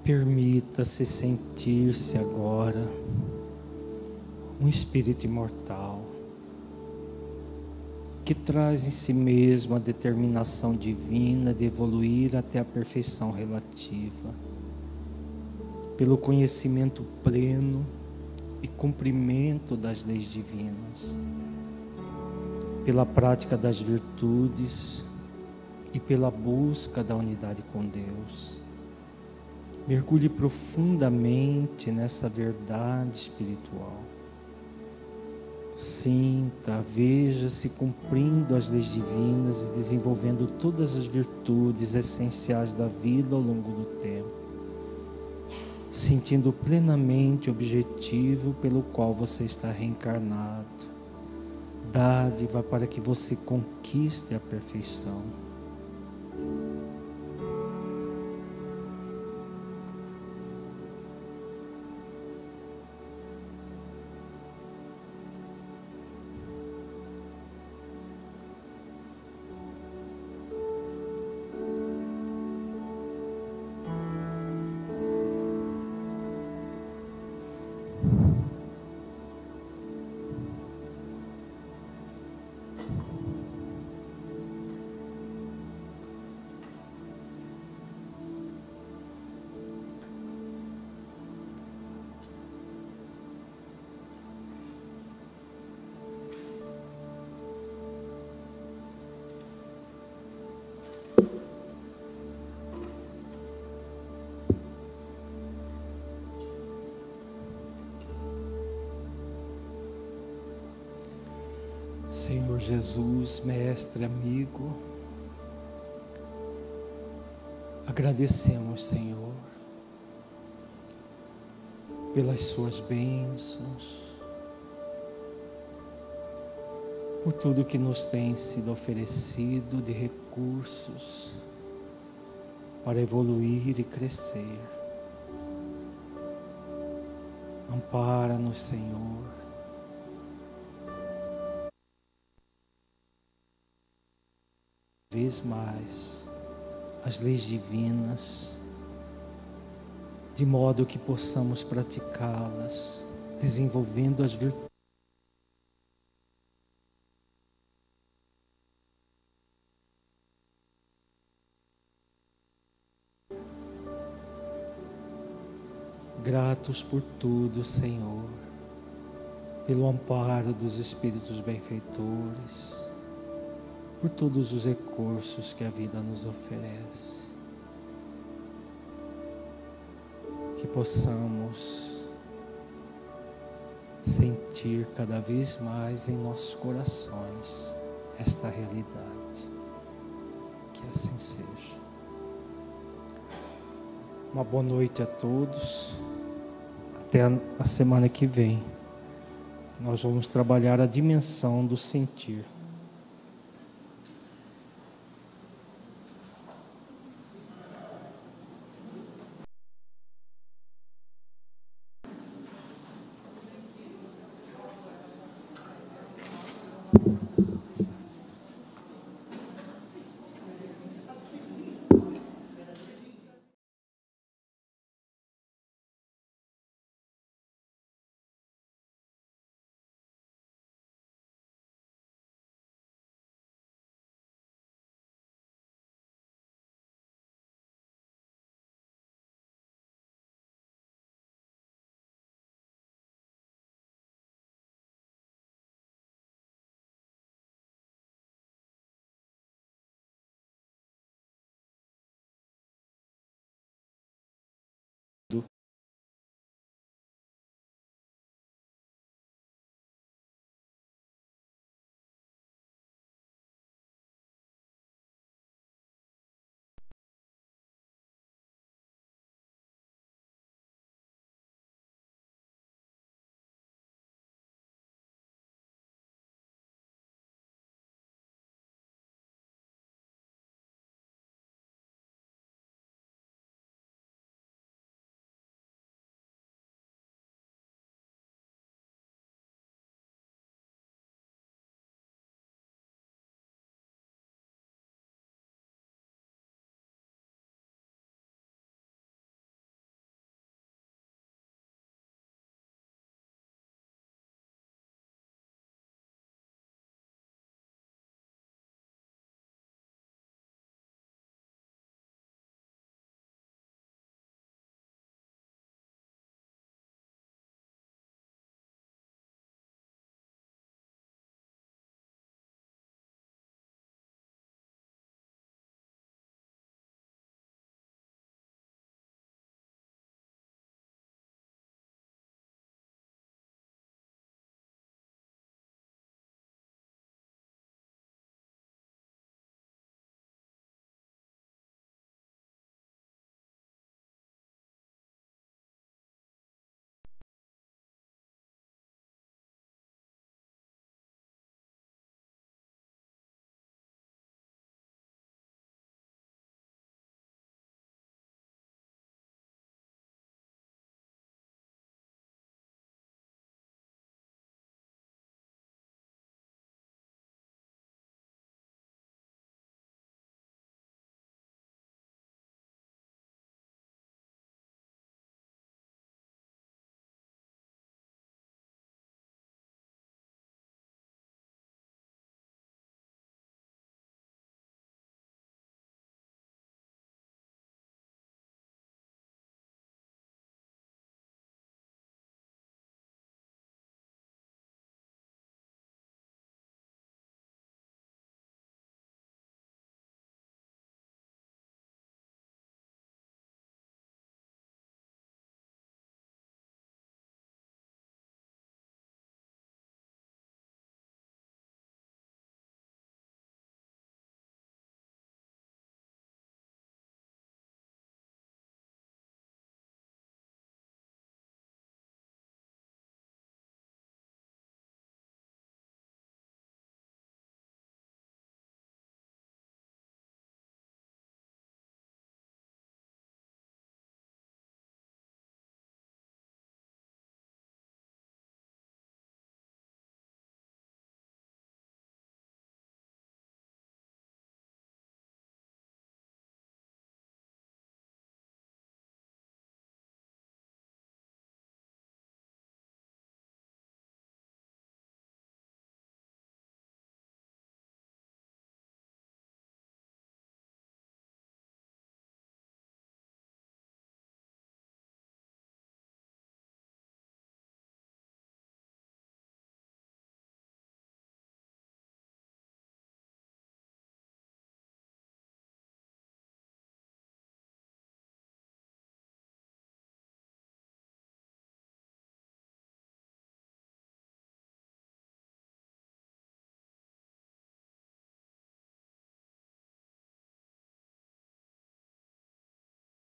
Permita-se sentir-se agora um espírito imortal que traz em si mesmo a determinação divina de evoluir até a perfeição relativa, pelo conhecimento pleno e cumprimento das leis divinas, pela prática das virtudes e pela busca da unidade com Deus Mergulhe profundamente nessa verdade espiritual. Sinta, veja-se cumprindo as leis divinas e desenvolvendo todas as virtudes essenciais da vida ao longo do tempo, sentindo plenamente o objetivo pelo qual você está reencarnado. Dádiva para que você conquiste a perfeição. Jesus, mestre, amigo, agradecemos, Senhor, pelas Suas bênçãos, por tudo que nos tem sido oferecido de recursos para evoluir e crescer. Ampara-nos, Senhor vez mais as leis divinas, de modo que possamos praticá-las, desenvolvendo as virtudes. Gratos por tudo, Senhor, pelo amparo dos Espíritos benfeitores por todos os recursos que a vida nos oferece. Que possamos sentir cada vez mais em nossos corações esta realidade. Que assim seja. Uma boa noite a todos. Até a semana que vem. Nós vamos trabalhar a dimensão do sentir.